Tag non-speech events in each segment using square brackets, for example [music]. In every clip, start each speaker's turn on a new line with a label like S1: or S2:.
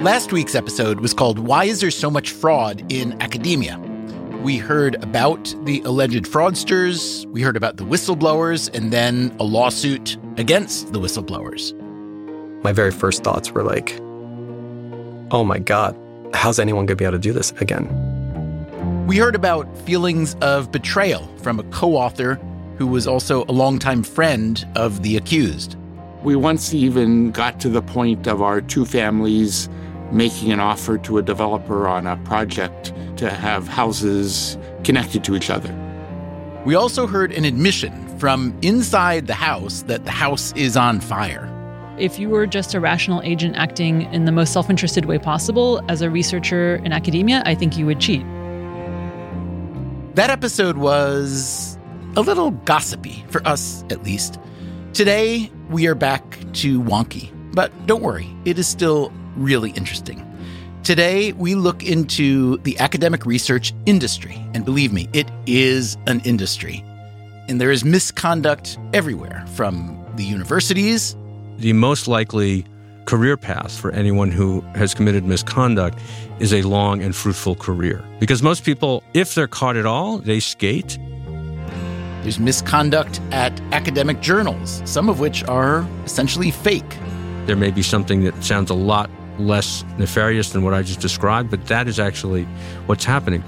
S1: Last week's episode was called Why Is There So Much Fraud in Academia? We heard about the alleged fraudsters, we heard about the whistleblowers, and then a lawsuit against the whistleblowers.
S2: My very first thoughts were like, oh my God, how's anyone going to be able to do this again?
S1: We heard about feelings of betrayal from a co author who was also a longtime friend of the accused.
S3: We once even got to the point of our two families making an offer to a developer on a project to have houses connected to each other.
S1: We also heard an admission from inside the house that the house is on fire.
S4: If you were just a rational agent acting in the most self interested way possible as a researcher in academia, I think you would cheat.
S1: That episode was a little gossipy, for us at least. Today, we are back to wonky, but don't worry, it is still really interesting. Today, we look into the academic research industry. And believe me, it is an industry. And there is misconduct everywhere from the universities.
S5: The most likely career path for anyone who has committed misconduct is a long and fruitful career. Because most people, if they're caught at all, they skate.
S1: There's misconduct at academic journals, some of which are essentially fake.
S5: There may be something that sounds a lot less nefarious than what I just described, but that is actually what's happening.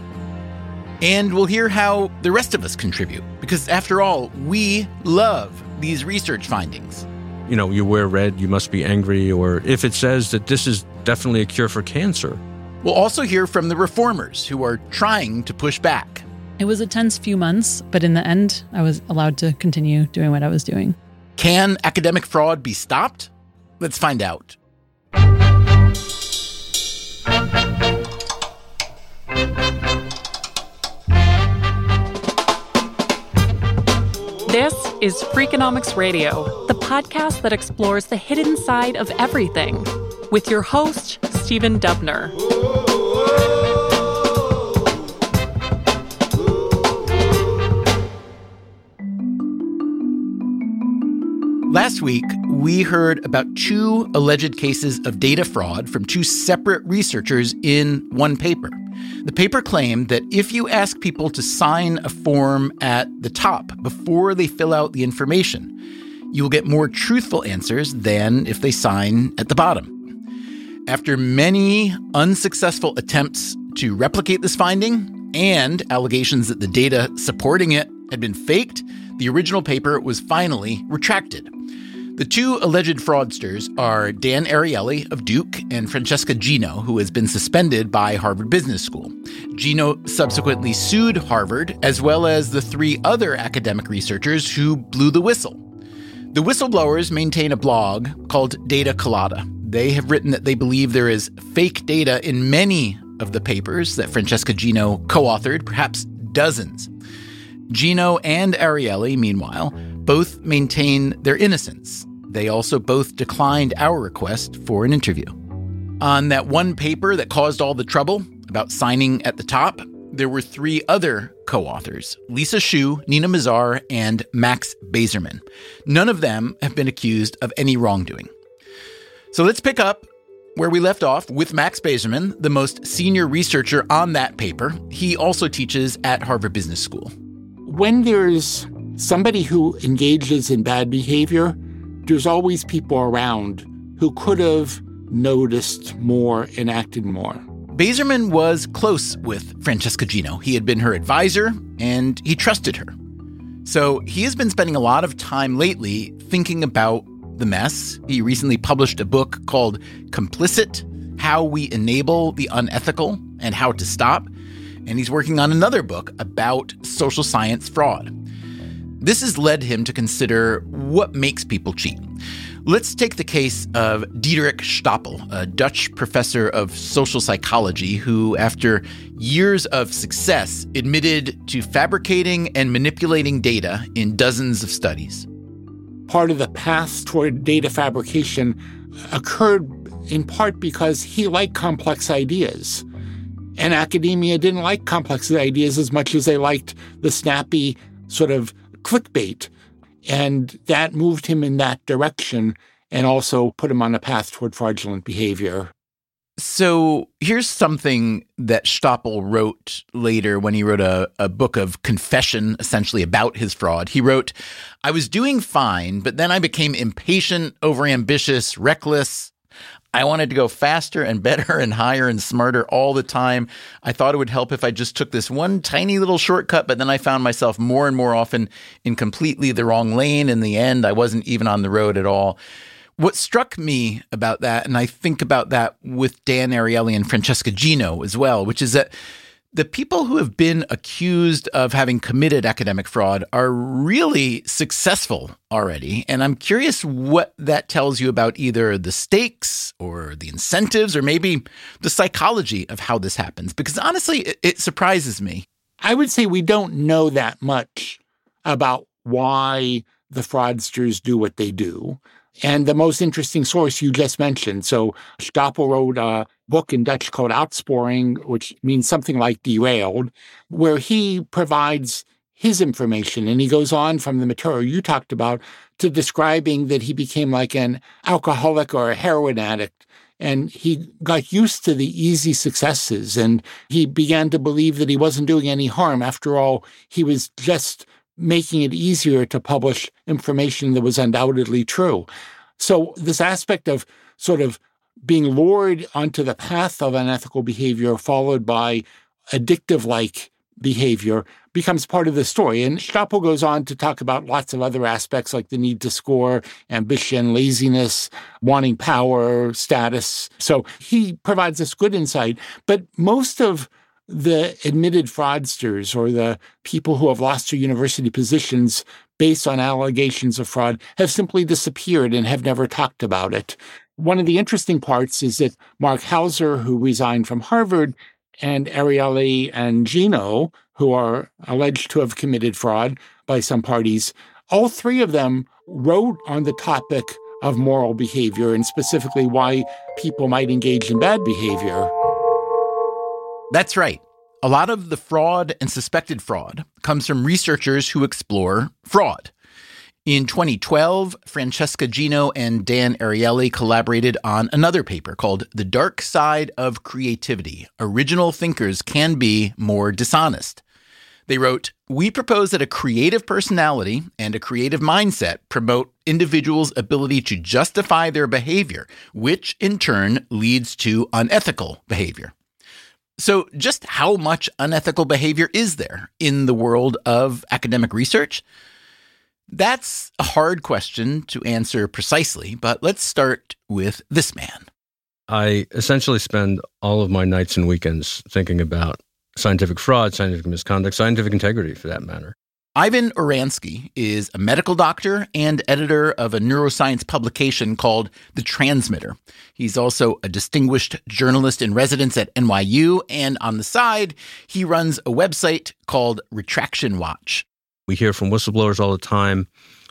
S1: And we'll hear how the rest of us contribute, because after all, we love these research findings.
S5: You know, you wear red, you must be angry, or if it says that this is definitely a cure for cancer.
S1: We'll also hear from the reformers who are trying to push back.
S4: It was a tense few months, but in the end, I was allowed to continue doing what I was doing.
S1: Can academic fraud be stopped? Let's find out.
S6: This is Freakonomics Radio, the podcast that explores the hidden side of everything, with your host, Stephen Dubner.
S1: Last week, we heard about two alleged cases of data fraud from two separate researchers in one paper. The paper claimed that if you ask people to sign a form at the top before they fill out the information, you will get more truthful answers than if they sign at the bottom. After many unsuccessful attempts to replicate this finding and allegations that the data supporting it had been faked, the original paper was finally retracted. The two alleged fraudsters are Dan Ariely of Duke and Francesca Gino, who has been suspended by Harvard Business School. Gino subsequently sued Harvard, as well as the three other academic researchers who blew the whistle. The whistleblowers maintain a blog called Data Colada. They have written that they believe there is fake data in many of the papers that Francesca Gino co authored, perhaps dozens. Gino and Ariely, meanwhile, both maintain their innocence. They also both declined our request for an interview. On that one paper that caused all the trouble about signing at the top, there were three other co authors Lisa Shu, Nina Mazar, and Max Bazerman. None of them have been accused of any wrongdoing. So let's pick up where we left off with Max Bazerman, the most senior researcher on that paper. He also teaches at Harvard Business School.
S3: When there's somebody who engages in bad behavior, there's always people around who could have noticed more and acted more.
S1: Bazerman was close with Francesca Gino. He had been her advisor and he trusted her. So he has been spending a lot of time lately thinking about the mess. He recently published a book called Complicit How We Enable the Unethical and How to Stop. And he's working on another book about social science fraud. This has led him to consider what makes people cheat. Let's take the case of Diederik Stapel, a Dutch professor of social psychology who, after years of success, admitted to fabricating and manipulating data in dozens of studies.
S3: Part of the path toward data fabrication occurred in part because he liked complex ideas. And academia didn't like complex ideas as much as they liked the snappy sort of clickbait. And that moved him in that direction and also put him on a path toward fraudulent behavior.
S1: So here's something that Stapel wrote later when he wrote a, a book of confession, essentially about his fraud. He wrote, I was doing fine, but then I became impatient, overambitious, reckless. I wanted to go faster and better [laughs] and higher and smarter all the time. I thought it would help if I just took this one tiny little shortcut, but then I found myself more and more often in completely the wrong lane. In the end, I wasn't even on the road at all. What struck me about that, and I think about that with Dan Ariely and Francesca Gino as well, which is that the people who have been accused of having committed academic fraud are really successful already. And I'm curious what that tells you about either the stakes or the incentives or maybe the psychology of how this happens. Because honestly, it, it surprises me.
S3: I would say we don't know that much about why the fraudsters do what they do. And the most interesting source you just mentioned. So Stapel wrote a book in Dutch called Ontsporing, which means something like derailed, where he provides his information. And he goes on from the material you talked about to describing that he became like an alcoholic or a heroin addict. And he got used to the easy successes and he began to believe that he wasn't doing any harm. After all, he was just making it easier to publish information that was undoubtedly true. So, this aspect of sort of being lured onto the path of unethical behavior, followed by addictive like behavior, becomes part of the story. And Stapel goes on to talk about lots of other aspects like the need to score, ambition, laziness, wanting power, status. So he provides us good insight. But most of the admitted fraudsters or the people who have lost their university positions based on allegations of fraud have simply disappeared and have never talked about it. One of the interesting parts is that Marc Hauser, who resigned from Harvard, and Ariely and Gino, who are alleged to have committed fraud by some parties, all three of them wrote on the topic of moral behavior and specifically why people might engage in bad behavior.
S1: That's right. A lot of the fraud and suspected fraud comes from researchers who explore fraud. In 2012, Francesca Gino and Dan Ariely collaborated on another paper called The Dark Side of Creativity Original Thinkers Can Be More Dishonest. They wrote, We propose that a creative personality and a creative mindset promote individuals' ability to justify their behavior, which in turn leads to unethical behavior. So, just how much unethical behavior is there in the world of academic research? That's a hard question to answer precisely, but let's start with this man.
S5: I essentially spend all of my nights and weekends thinking about scientific fraud, scientific misconduct, scientific integrity for that matter.
S1: Ivan Oransky is a medical doctor and editor of a neuroscience publication called The Transmitter. He's also a distinguished journalist in residence at NYU, and on the side, he runs a website called Retraction Watch.
S5: We hear from whistleblowers all the time,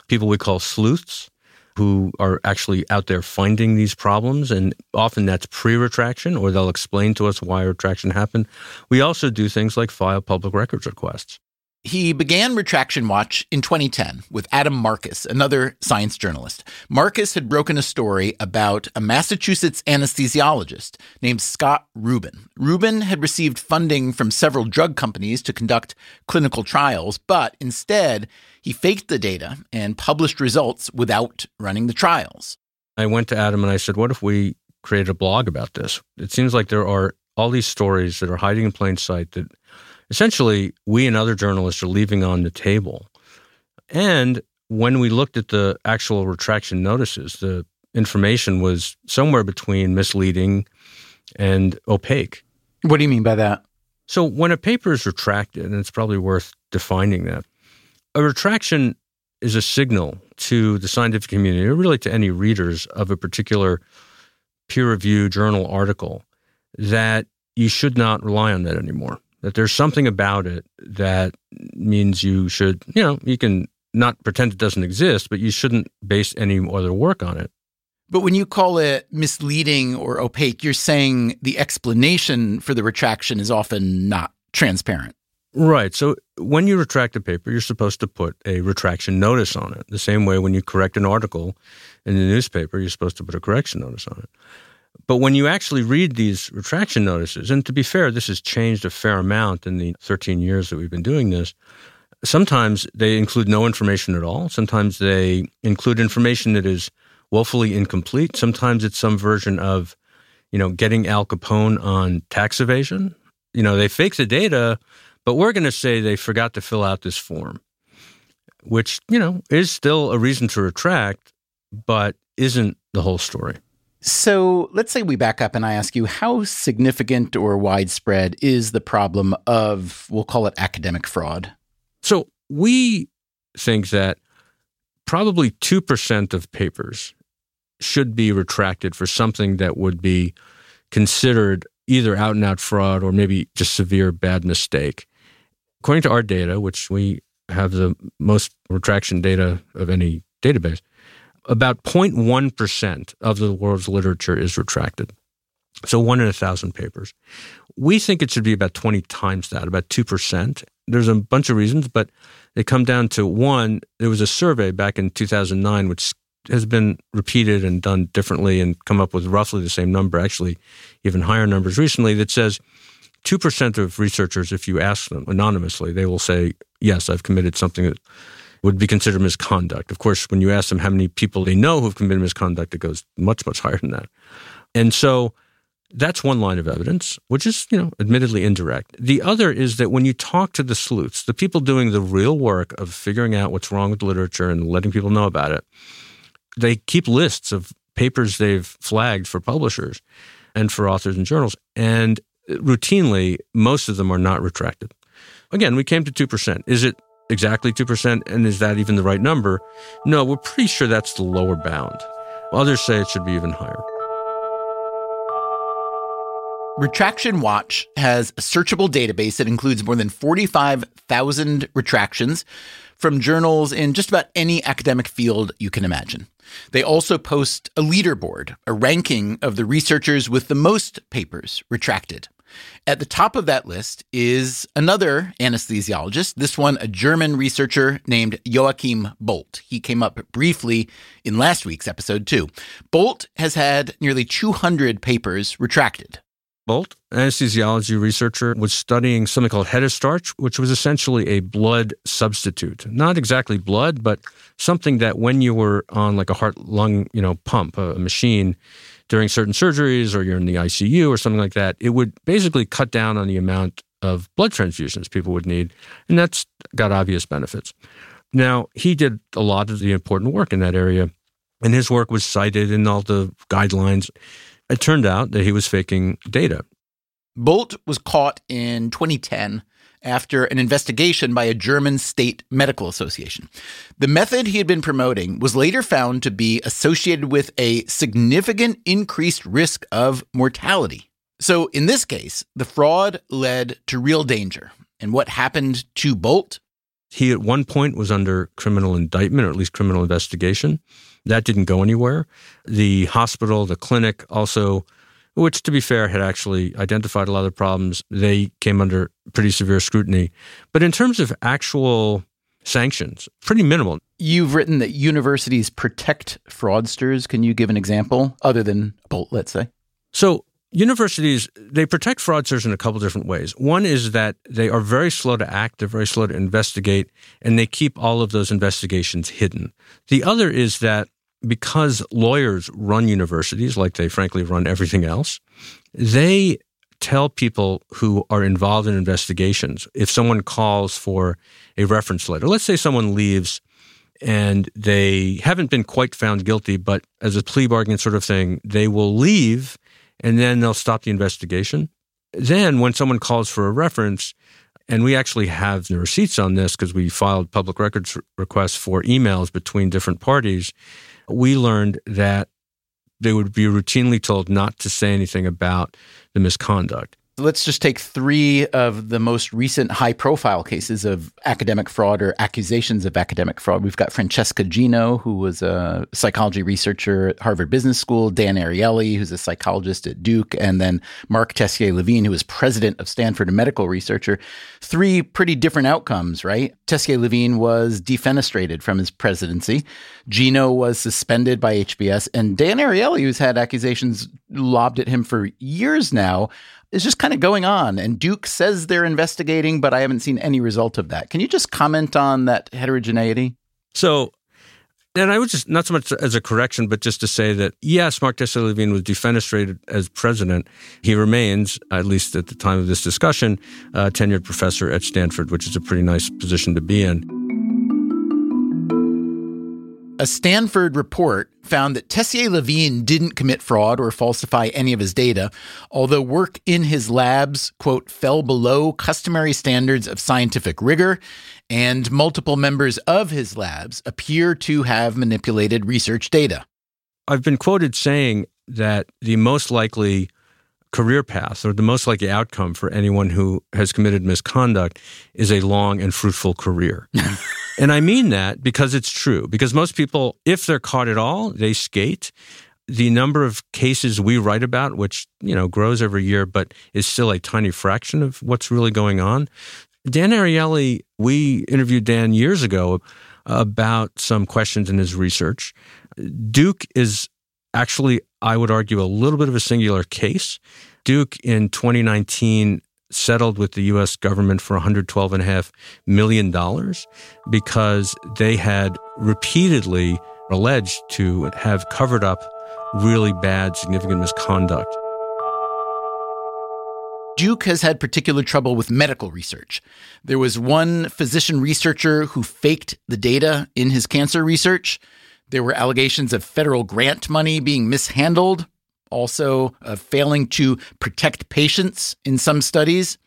S5: people we call sleuths, who are actually out there finding these problems. And often that's pre retraction, or they'll explain to us why retraction happened. We also do things like file public records requests.
S1: He began Retraction Watch in 2010 with Adam Marcus, another science journalist. Marcus had broken a story about a Massachusetts anesthesiologist named Scott Reuben. Reuben had received funding from several drug companies to conduct clinical trials, but instead, he faked the data and published results without running the trials.
S5: I went to Adam and I said, What if we created a blog about this? It seems like there are all these stories that are hiding in plain sight that essentially we and other journalists are leaving on the table. And when we looked at the actual retraction notices, the information was somewhere between misleading and opaque.
S1: What do you mean by that?
S5: So when a paper is retracted, and it's probably worth defining that, a retraction is a signal to the scientific community, or really to any readers of a particular peer reviewed journal article, that you should not rely on that anymore. That there's something about it that means you should, you know, you can not pretend it doesn't exist, but you shouldn't base any other work on it.
S1: But when you call it misleading or opaque, you're saying the explanation for the retraction is often not transparent.
S5: Right. So when you retract a paper, you're supposed to put a retraction notice on it. The same way when you correct an article in the newspaper, you're supposed to put a correction notice on it. But when you actually read these retraction notices, and to be fair, this has changed a fair amount in the 13 years that we've been doing this. Sometimes they include no information at all. Sometimes they include information that is woefully incomplete. Sometimes it's some version of, you know, getting Al Capone on tax evasion. You know, they fake the data, but we're going to say they forgot to fill out this form, which, you know, is still a reason to retract, but isn't the whole story.
S1: So let's say we back up and I ask you how significant or widespread is the problem of, we'll call it academic fraud?
S5: So we think that probably 2% of papers should be retracted for something that would be considered either out and out fraud or maybe just severe bad mistake. According to our data, which we have the most retraction data of any database, about 0.1% of the world's literature is retracted. So one in a thousand papers. We think it should be about 20 times that, about 2%. There's a bunch of reasons, but they come down to one, there was a survey back in 2009, which has been repeated and done differently and come up with roughly the same number, actually even higher numbers recently, that says 2% of researchers, if you ask them anonymously, they will say, yes, I've committed something that would be considered misconduct. Of course, when you ask them how many people they know who've committed misconduct, it goes much, much higher than that. And so that's one line of evidence, which is, you know, admittedly indirect. The other is that when you talk to the sleuths, the people doing the real work of figuring out what's wrong with literature and letting people know about it, they keep lists of papers they've flagged for publishers and for authors and journals. And routinely, most of them are not retracted. Again, we came to 2%. Is it exactly 2%? And is that even the right number? No, we're pretty sure that's the lower bound. Others say it should be even higher.
S1: Retraction Watch has a searchable database that includes more than 45,000 retractions from journals in just about any academic field you can imagine. They also post a leaderboard, a ranking of the researchers with the most papers retracted. At the top of that list is another anesthesiologist, this one a German researcher named Joachim Boldt. He came up briefly in last week's episode, too. Boldt has had nearly 200 papers retracted.
S5: Boldt, anesthesiology researcher, was studying something called hetastarch, which was essentially a blood substitute. Not exactly blood, but something that when you were on like a heart lung, you know, pump, a machine, during certain surgeries or you're in the ICU or something like that, it would basically cut down on the amount of blood transfusions people would need. And that's got obvious benefits. Now, he did a lot of the important work in that area, and his work was cited in all the guidelines. It turned out that he was faking data.
S1: Boldt was caught in 2010 after an investigation by a German state medical association. The method he had been promoting was later found to be associated with a significant increased risk of mortality. So, in this case, the fraud led to real danger. And what happened to Boldt?
S5: He at one point was under criminal indictment, or at least criminal investigation. That didn't go anywhere. The hospital, the clinic also which, to be fair, had actually identified a lot of the problems. They came under pretty severe scrutiny. But in terms of actual sanctions, pretty minimal.
S1: You've written that universities protect fraudsters. Can you give an example other than Boldt, let's say?
S5: So, universities, they protect fraudsters in a couple different ways. One is that they are very slow to act, they're very slow to investigate, and they keep all of those investigations hidden. The other is that because lawyers run universities like they frankly run everything else, they tell people who are involved in investigations if someone calls for a reference letter. Let's say someone leaves and they haven't been quite found guilty, but as a plea bargain sort of thing, they will leave and then they'll stop the investigation. Then, when someone calls for a reference, and we actually have the receipts on this because we filed public records requests for emails between different parties, we learned that they would be routinely told not to say anything about the misconduct.
S1: Let's just take three of the most recent high profile cases of academic fraud or accusations of academic fraud. We've got Francesca Gino, who was a psychology researcher at Harvard Business School, Dan Ariely, who's a psychologist at Duke, and then Marc Tessier Lavigne, who was president of Stanford, a medical researcher. Three pretty different outcomes, right? Tessier Levine was defenestrated from his presidency. Gino was suspended by HBS, and Dan Ariely, who's had accusations lobbed at him for years now, is just kind of going on. And Duke says they're investigating, but I haven't seen any result of that. Can you just comment on that heterogeneity?
S5: So, and I would just, not so much as a correction, but just to say that, yes, Marc Lavigne was defenestrated as president. He remains, at least at the time of this discussion, a tenured professor at Stanford, which is a pretty nice position to be in.
S1: A Stanford report found that Tessier Lavigne didn't commit fraud or falsify any of his data, although work in his labs, quote, fell below customary standards of scientific rigor, and multiple members of his labs appear to have manipulated research data.
S5: I've been quoted saying that the most likely career path or the most likely outcome for anyone who has committed misconduct is a long and fruitful career. [laughs] and I mean that because it's true. Because most people, if they're caught at all, they skate. The number of cases we write about, which, you know, grows every year, but is still a tiny fraction of what's really going on. Dan Ariely, we interviewed Dan years ago about some questions in his research. Duke is actually, I would argue, a little bit of a singular case. Duke in 2019 settled with the U.S. government for $112.5 million because they had repeatedly alleged to have covered up really bad, significant misconduct.
S1: Duke has had particular trouble with medical research. There was one physician researcher who faked the data in his cancer research. There were allegations of federal grant money being mishandled, also of failing to protect patients in some studies.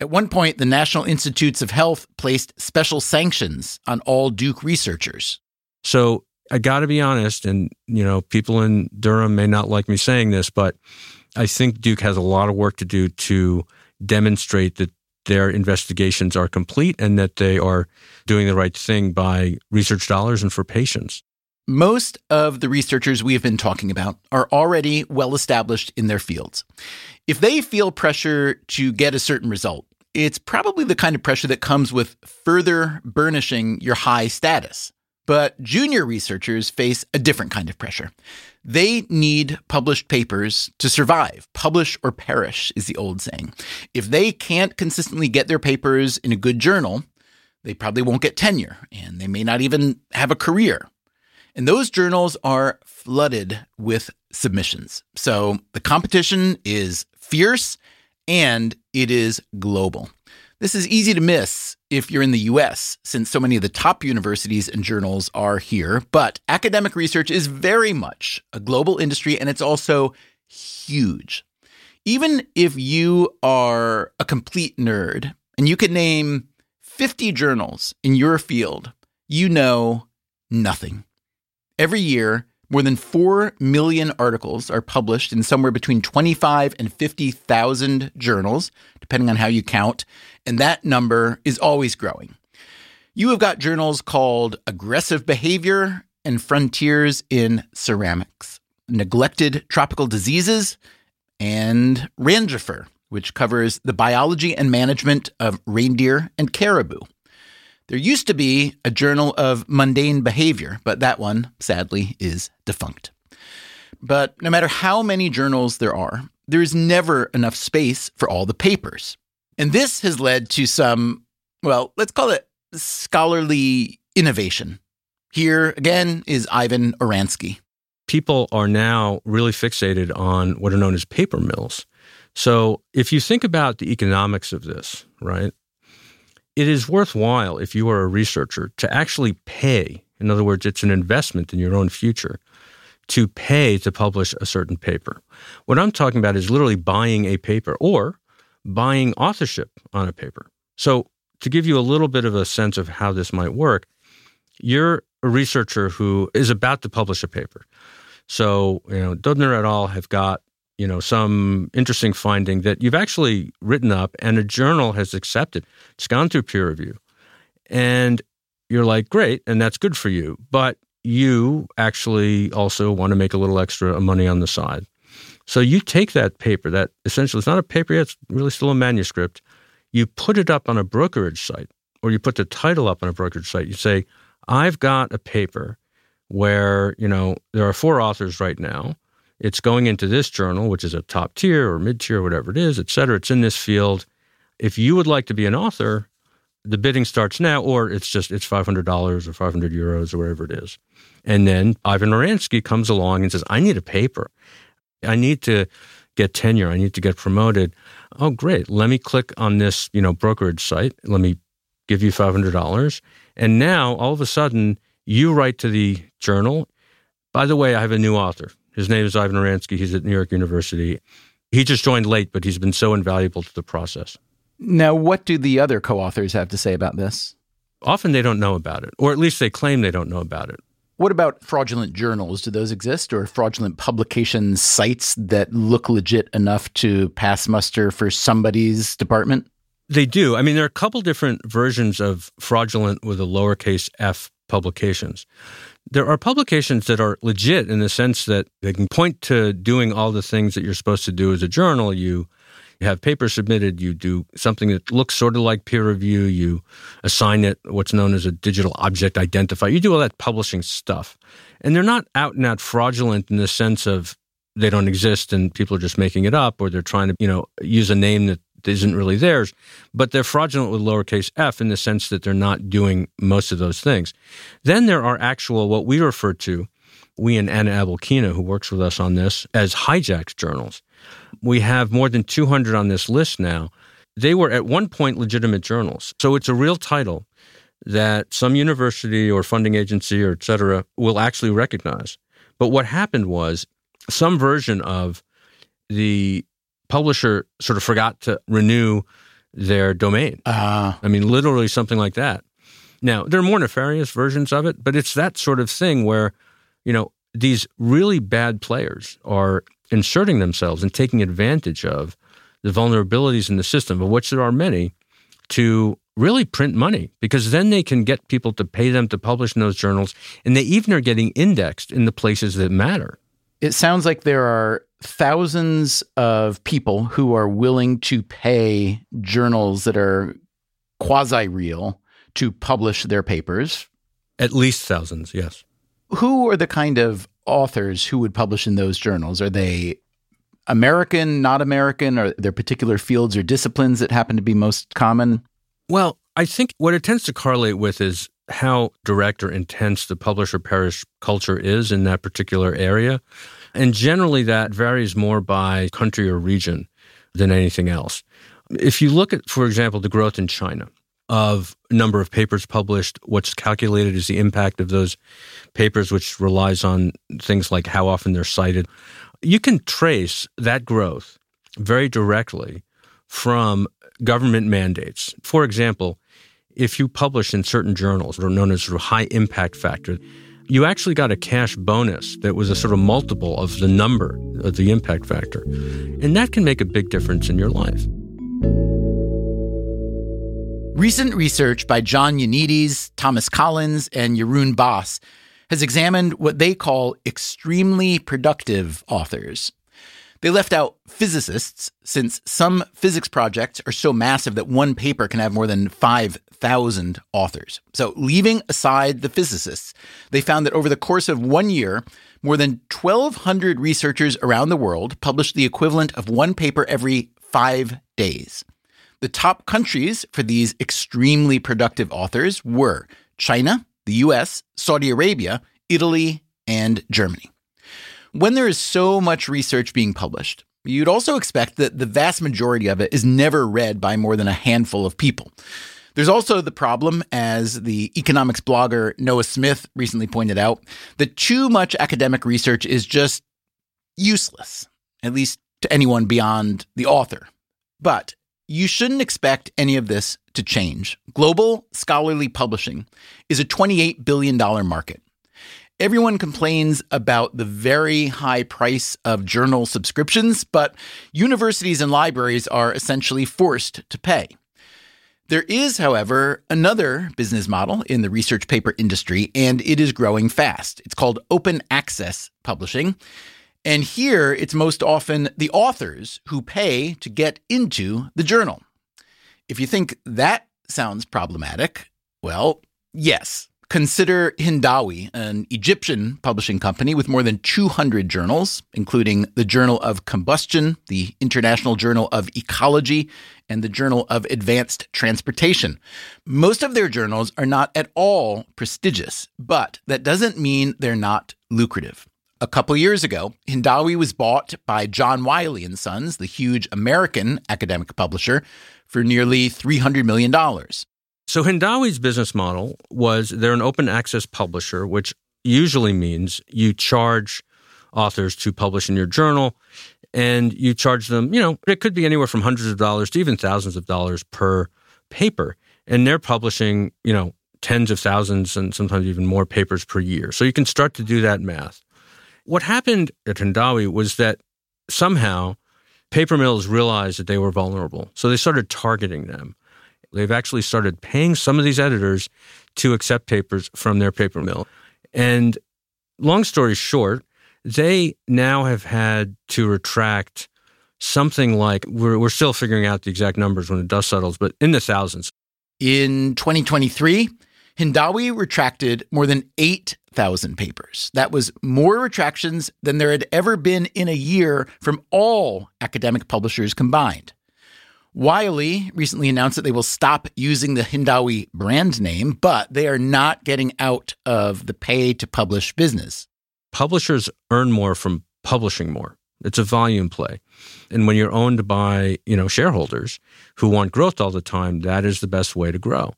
S1: At one point, the National Institutes of Health placed special sanctions on all Duke researchers.
S5: So I got to be honest, and you know, people in Durham may not like me saying this, but I think Duke has a lot of work to do to demonstrate that their investigations are complete and that they are doing the right thing by research dollars and for patients.
S1: Most of the researchers we have been talking about are already well established in their fields. If they feel pressure to get a certain result, it's probably the kind of pressure that comes with further burnishing your high status. But junior researchers face a different kind of pressure. They need published papers to survive. Publish or perish is the old saying. If they can't consistently get their papers in a good journal, they probably won't get tenure and they may not even have a career. And those journals are flooded with submissions. So the competition is fierce and it is global. This is easy to miss if you're in the US, since so many of the top universities and journals are here. But academic research is very much a global industry and it's also huge. Even if you are a complete nerd and you could name 50 journals in your field, you know nothing. Every year, more than 4 million articles are published in somewhere between 25 and 50,000 journals, depending on how you count, and that number is always growing. You have got journals called Aggressive Behavior and Frontiers in Ceramics, Neglected Tropical Diseases, and Rangifer, which covers the biology and management of reindeer and caribou. There used to be a journal of mundane behavior, but that one, sadly, is defunct. But no matter how many journals there are, there is never enough space for all the papers. And this has led to some, well, let's call it scholarly innovation. Here again is Ivan Oransky.
S5: People are now really fixated on what are known as paper mills. So if you think about the economics of this, right, it is worthwhile if you are a researcher to actually pay. In other words, it's an investment in your own future to pay to publish a certain paper. What I'm talking about is literally buying a paper or buying authorship on a paper. So, to give you a little bit of a sense of how this might work, you're a researcher who is about to publish a paper. So, you know, Dubner et al. have got, you know, some interesting finding that you've actually written up and a journal has accepted. It's gone through peer review. And you're like, great, and that's good for you. But you actually also want to make a little extra money on the side. So you take that paper, that essentially it's not a paper yet, it's really still a manuscript. You put it up on a brokerage site, or you put the title up on a brokerage site. You say, I've got a paper where, you know, there are four authors right now. It's going into this journal, which is a top tier or mid tier, whatever it is, et cetera. It's in this field. If you would like to be an author, the bidding starts now, or it's just it's five hundred dollars or five hundred euros or whatever it is. And then Ivan Oransky comes along and says, I need a paper. I need to get tenure. I need to get promoted. Oh, great. Let me click on this, you know, brokerage site. Let me give you $500. And now all of a sudden you write to the journal. By the way, I have a new author. His name is Ivan Oransky. He's at New York University. He just joined late, but he's been so invaluable to the process.
S1: Now, what do the other co authors have to say about this?
S5: Often they don't know about it, or at least they claim they don't know about it.
S1: What about fraudulent journals? Do those exist or fraudulent publication sites that look legit enough to pass muster for somebody's department?
S5: They do. I mean, there are a couple different versions of fraudulent with a lowercase f publications. There are publications that are legit in the sense that they can point to doing all the things that you're supposed to do as a journal. You you have papers submitted, you do something that looks sort of like peer review, you assign it what's known as a digital object identifier. You do all that publishing stuff. And they're not out and out fraudulent in the sense of they don't exist and people are just making it up or they're trying to, you know, use a name that isn't really theirs, but they're fraudulent with lowercase f in the sense that they're not doing most of those things. Then there are actual, what we refer to, we and Anna Abalkina, who works with us on this, as hijacked journals. We have more than 200 on this list now. They were at one point legitimate journals. So it's a real title that some university or funding agency or et cetera will actually recognize. But what happened was some version of the publisher sort of forgot to renew their domain.
S1: Uh,
S5: I mean, literally something like that. Now, there are more nefarious versions of it, but it's that sort of thing where, you know, these really bad players are inserting themselves and taking advantage of the vulnerabilities in the system, of which there are many, to really print money because then they can get people to pay them to publish in those journals. And they even are getting indexed in the places that matter.
S1: It sounds like there are thousands of people who are willing to pay journals that are quasi real to publish their papers.
S5: At least thousands, yes.
S1: Who are the kind of authors who would publish in those journals? Are they American, not American? Are there particular fields or disciplines that happen to be most common?
S5: Well, I think what it tends to correlate with is how direct or intense the publisher perish culture is in that particular area. And generally, that varies more by country or region than anything else. If you look at, for example, the growth in China, of number of papers published, what's calculated is the impact of those papers, which relies on things like how often they're cited. You can trace that growth very directly from government mandates. For example, if you publish in certain journals are known as high impact factor, you actually got a cash bonus that was a sort of multiple of the number of the impact factor. And that can make a big difference in your life.
S1: Recent research by John Ioannidis, Thomas Collins, and Jeroen Baas has examined what they call extremely productive authors. They left out physicists, since some physics projects are so massive that one paper can have more than 5,000 authors. So, leaving aside the physicists, they found that over the course of one year, more than 1,200 researchers around the world published the equivalent of one paper every five days. The top countries for these extremely productive authors were China, the US, Saudi Arabia, Italy, and Germany. When there is so much research being published, you'd also expect that the vast majority of it is never read by more than a handful of people. There's also the problem, as the economics blogger Noah Smith recently pointed out, that too much academic research is just useless, at least to anyone beyond the author. But you shouldn't expect any of this to change. Global scholarly publishing is a $28 billion market. Everyone complains about the very high price of journal subscriptions, but universities and libraries are essentially forced to pay. There is, however, another business model in the research paper industry, and it is growing fast. It's called open access publishing. And here, it's most often the authors who pay to get into the journal. If you think that sounds problematic, well, yes. Consider Hindawi, an Egyptian publishing company with more than 200 journals, including the Journal of Combustion, the International Journal of Ecology, and the Journal of Advanced Transportation. Most of their journals are not at all prestigious, but that doesn't mean they're not lucrative. A couple years ago, Hindawi was bought by John Wiley and Sons, the huge American academic publisher, for nearly $300 million.
S5: So Hindawi's business model was they're an open access publisher, which usually means you charge authors to publish in your journal and you charge them, you know, it could be anywhere from hundreds of dollars to even thousands of dollars per paper. And they're publishing, you know, tens of thousands and sometimes even more papers per year. So you can start to do that math. What happened at Hindawi was that somehow paper mills realized that they were vulnerable. So they started targeting them. They've actually started paying some of these editors to accept papers from their paper mill. And long story short, they now have had to retract something like we're, we're still figuring out the exact numbers when the dust settles, but in the thousands.
S1: In 2023, Hindawi retracted more than 8,000 papers. That was more retractions than there had ever been in a year from all academic publishers combined. Wiley recently announced that they will stop using the Hindawi brand name, but they are not getting out of the pay to publish business.
S5: Publishers earn more from publishing more. It's a volume play. And when you're owned by, you know, shareholders who want growth all the time, that is the best way to grow.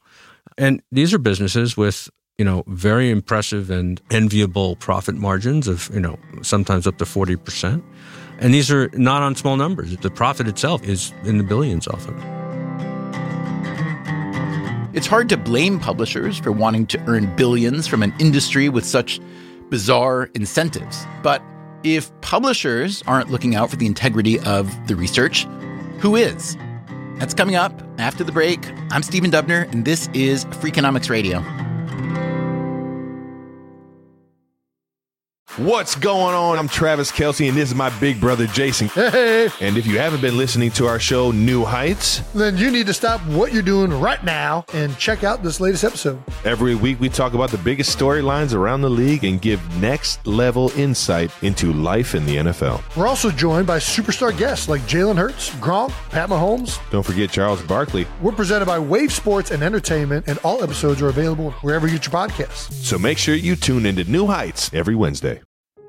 S5: And these are businesses with, you know, very impressive and enviable profit margins of, you know, sometimes up to 40%. And these are not on small numbers. The profit itself is in the billions often.
S1: It's hard to blame publishers for wanting to earn billions from an industry with such bizarre incentives. But if publishers aren't looking out for the integrity of the research, who is? That's coming up after the break. I'm Stephen Dubner, and this is Freakonomics Radio.
S7: What's going on? I'm Travis Kelce, and this is my big brother Jason.
S8: Hey,
S7: And if you haven't been listening to our show, New Heights,
S8: then you need to stop what you're doing right now and check out this latest episode.
S7: every week we talk about the biggest storylines around the league and give next level insight into life in the NFL.
S8: We're also joined by superstar guests like Jalen Hurts, Gronk, Pat Mahomes.
S7: Don't forget Charles Barkley.
S8: We're presented by Wave Sports and Entertainment, and all episodes are available wherever you get your podcasts.
S7: So make sure you tune into New Heights every Wednesday.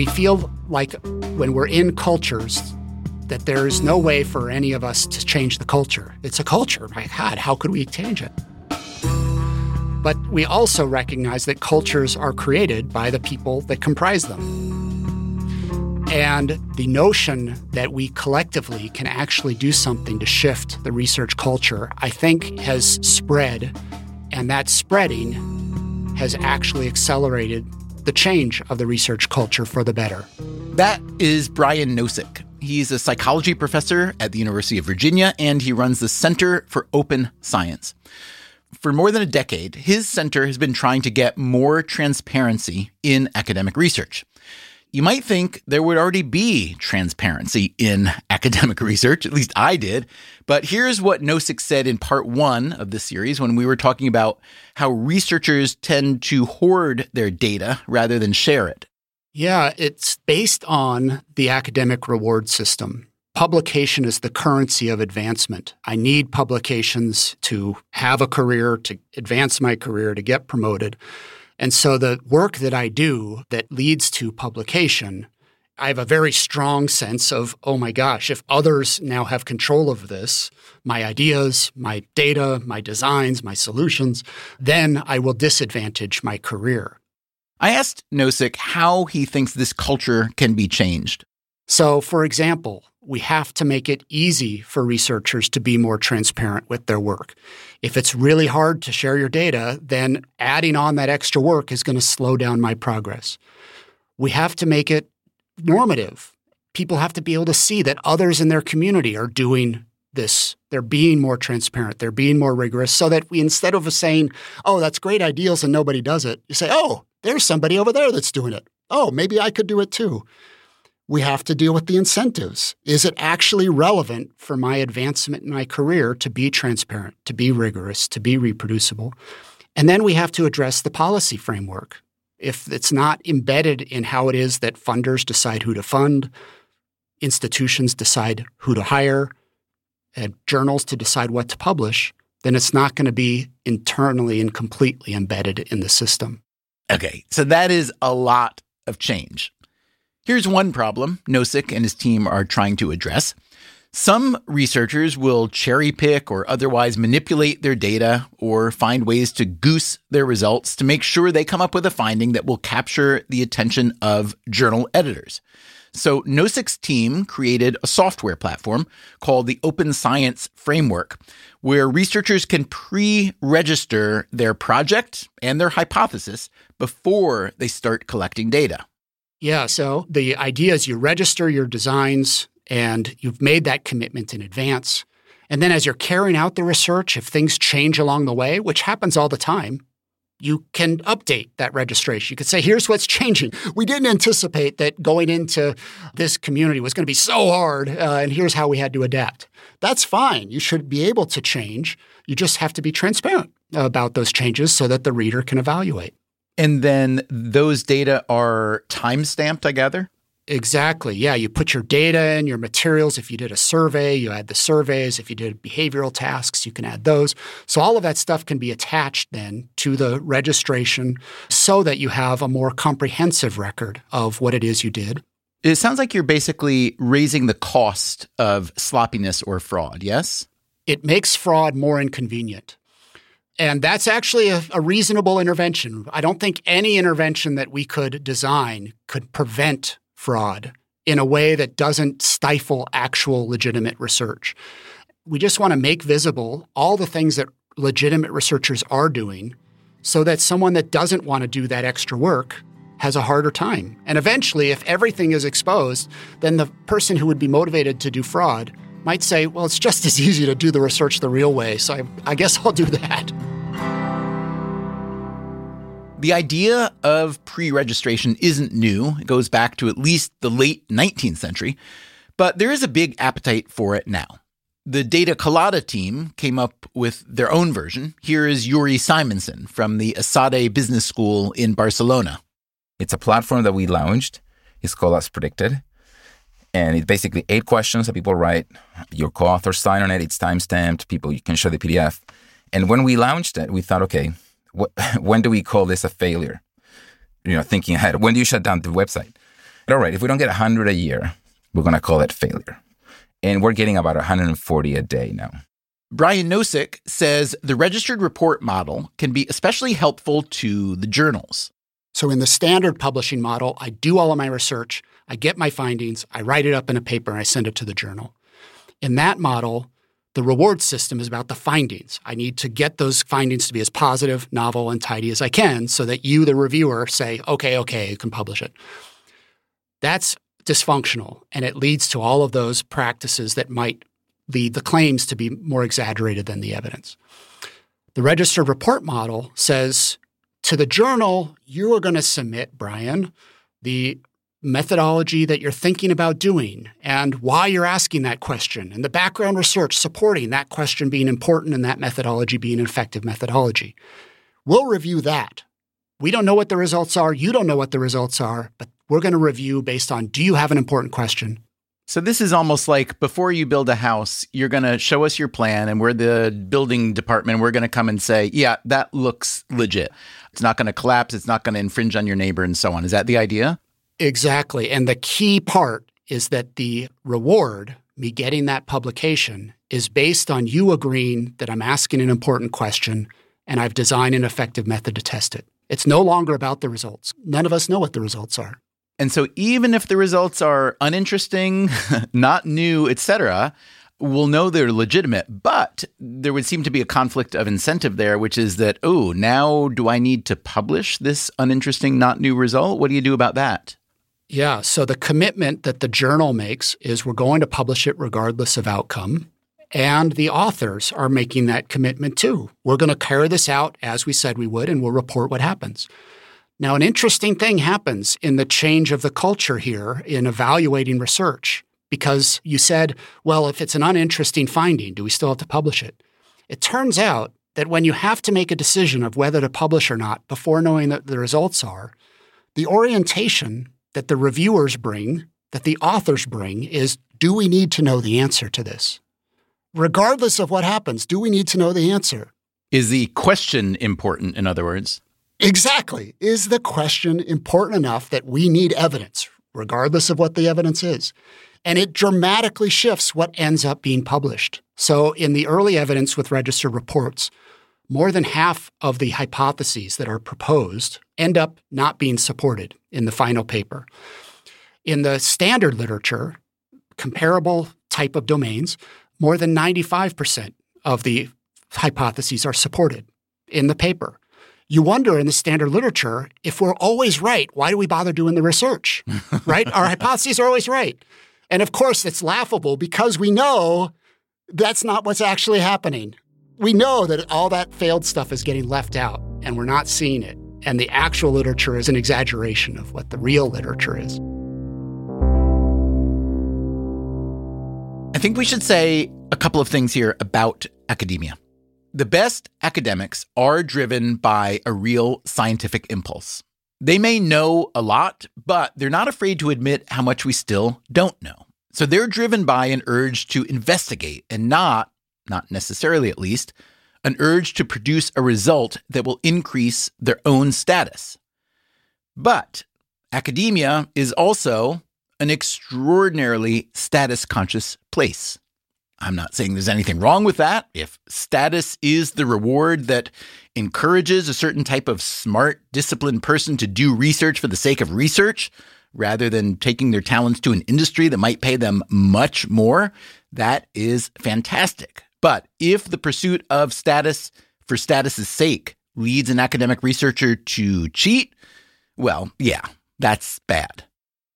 S9: We feel like when we're in cultures that there is no way for any of us to change the culture. It's a culture. My God, how could we change it? But we also recognize that cultures are created by the people that comprise them. And the notion that we collectively can actually do something to shift the research culture, I think, has spread. And that spreading has actually accelerated the change of the research culture for the better.
S1: That is Brian Nosek. He's a psychology professor at the University of Virginia, and he runs the Center for Open Science. For more than a decade, his center has been trying to get more transparency in academic research. You might think there would already be transparency in [laughs] academic research, at least I did. But here's what Nosek said in part one of the series when we were talking about how researchers tend to hoard their data rather than share it.
S9: Yeah, it's based on the academic reward system. Publication is the currency of advancement. I need publications to have a career, to advance my career, to get promoted. And so the work that I do that leads to publication, I have a very strong sense of, oh my gosh, if others now have control of this, my ideas, my data, my designs, my solutions, then I will disadvantage my career.
S1: I asked Nosek how he thinks this culture can be changed.
S9: So, for example, we have to make it easy for researchers to be more transparent with their work. If it's really hard to share your data, then adding on that extra work is going to slow down my progress. We have to make it normative. People have to be able to see that others in their community are doing this. They're being more transparent. They're being more rigorous so that we, instead of saying, oh, that's great ideals and nobody does it, you say, oh, there's somebody over there that's doing it. Oh, maybe I could do it too we have to deal with the incentives. Is it actually relevant for my advancement in my career to be transparent, to be rigorous, to be reproducible? And then we have to address the policy framework. If it's not embedded in how it is that funders decide who to fund, institutions decide who to hire, and journals to decide what to publish, then it's not going to be internally and completely embedded in the system.
S1: Okay, so that is a lot of change. Here's one problem Nosek and his team are trying to address. Some researchers will cherry pick or otherwise manipulate their data or find ways to goose their results to make sure they come up with a finding that will capture the attention of journal editors. So Nosek's team created a software platform called the Open Science Framework, where researchers can pre-register their project and their hypothesis before they start collecting data.
S9: Yeah. So the idea is you register your designs and you've made that commitment in advance. And then as you're carrying out the research, if things change along the way, which happens all the time, you can update that registration. You could say, here's what's changing. We didn't anticipate that going into this community was going to be so hard, uh, and here's how we had to adapt. That's fine. You should be able to change. You just have to be transparent about those changes so that the reader can evaluate.
S1: And then those data are time stamped, I gather?
S9: Exactly. Yeah. You put your data in, your materials. If you did a survey, you add the surveys. If you did behavioral tasks, you can add those. So all of that stuff can be attached then to the registration so that you have a more comprehensive record of what it is you did.
S1: It sounds like you're basically raising the cost of sloppiness or fraud, yes?
S9: It makes fraud more inconvenient. And that's actually a, a, reasonable intervention. I don't think any intervention that we could design could prevent fraud in a way that doesn't stifle actual legitimate research. We just want to make visible all the things that legitimate researchers are doing so that someone that doesn't want to do that extra work has a harder time. And eventually, if everything is exposed, then the person who would be motivated to do fraud might say, well, it's just as easy to do the research the real way, so I, I guess I'll do that.
S1: The idea of pre registration isn't new. It goes back to at least the late 19th century, but there is a big appetite for it now. The Data Colada team came up with their own version. Here is Uri Simonsohn from the ESADE Business School in Barcelona.
S10: It's a platform that we launched. It's called As Predicted. And it's basically eight questions that people write. Your co authors sign on it. It's time stamped. People, you can show the PDF. And when we launched it, we thought, okay, [laughs] when do we call this a failure? You know, thinking ahead. When do you shut down the website? All right, if we don't get 100 a year, we're going to call it failure. And we're getting about 140 a day now.
S1: Brian Nosek says the registered report model can be especially helpful to the journals.
S9: So, in the standard publishing model, I do all of my research, I get my findings, I write it up in a paper, and I send it to the journal. In that model, the reward system is about the findings. I need to get those findings to be as positive, novel, and tidy as I can so that you, the reviewer, say, okay, okay, you can publish it. That's dysfunctional and it leads to all of those practices that might lead the claims to be more exaggerated than the evidence. The registered report model says to the journal, you are going to submit, Brian, the methodology that you're thinking about doing and why you're asking that question and the background research supporting that question being important and that methodology being an effective methodology. We'll review that. We don't know what the results are. You don't know what the results are, but we're going to review based on do you have an important question?
S1: So this is almost like before you build a house, you're going to show us your plan and we're the building department. We're going to come and say, yeah, that looks legit. It's not going to collapse. It's not going to infringe on your neighbor and so on. Is that the idea?
S9: Exactly. And the key part is that the reward, me getting that publication, is based on you agreeing that I'm asking an important question and I've designed an effective method to test it. It's no longer about the results. None of us know what the results are.
S1: And so even if the results are uninteresting, [laughs] not new, etc., we'll know they're legitimate, but there would seem to be a conflict of incentive there, which is that, oh, now do I need to publish this uninteresting, not new result? What do you do about that?
S9: Yeah. So the commitment that the journal makes is we're going to publish it regardless of outcome. And the authors are making that commitment too. We're going to carry this out as we said we would, and we'll report what happens. Now, an interesting thing happens in the change of the culture here in evaluating research because you said, well, if it's an uninteresting finding, do we still have to publish it? It turns out that when you have to make a decision of whether to publish or not before knowing what the results are, the orientation that the reviewers bring, that the authors bring, is do we need to know the answer to this? Regardless of what happens, do we need to know the answer?
S1: Is the question important, in other words?
S9: Exactly. Is the question important enough that we need evidence, regardless of what the evidence is? And it dramatically shifts what ends up being published. So, in the early evidence with registered reports, more than half of the hypotheses that are proposed end up not being supported in the final paper. In the standard literature, comparable type of domains, more than 95% of the hypotheses are supported in the paper you wonder in the standard literature if we're always right, why do we bother doing the research? [laughs] right? Our hypotheses are always right. And of course, it's laughable because we know that's not what's actually happening. We know that all that failed stuff is getting left out and we're not seeing it. And the actual literature is an exaggeration of what the real literature is.
S1: I think we should say a couple of things here about academia. The best academics are driven by a real scientific impulse. They may know a lot, but they're not afraid to admit how much we still don't know. So they're driven by an urge to investigate and not, not necessarily at least, an urge to produce a result that will increase their own status. But academia is also an extraordinarily status conscious place. I'm not saying there's anything wrong with that. If status is the reward that encourages a certain type of smart, disciplined person to do research for the sake of research, rather than taking their talents to an industry that might pay them much more, that is fantastic. But if the pursuit of status for status's sake leads an academic researcher to cheat, well, yeah, that's bad.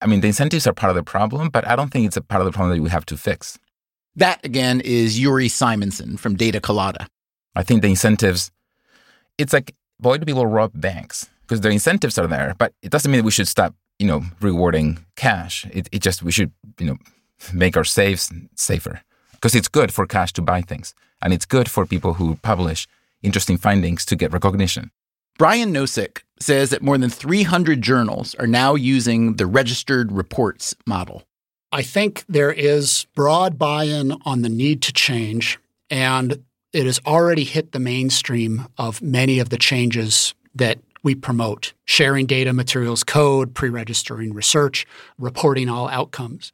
S10: I mean, the incentives are part of the problem, but I don't think it's a part of the problem that we have to fix.
S1: That again is Uri Simonsohn from Data Colada.
S10: I think the incentives, it's like why do people rob banks? Because the incentives are there, but it doesn't mean that we should stop, you know, rewarding cash. It, it just we should, you know, [laughs] make our safes safer because it's good for cash to buy things, and it's good for people who publish interesting findings to get recognition.
S1: Brian Nosek says that more than 300 journals are now using the registered reports model.
S9: I think there is broad buy in on the need to change, and it has already hit the mainstream of many of the changes that we promote sharing data, materials, code, pre registering research, reporting all outcomes.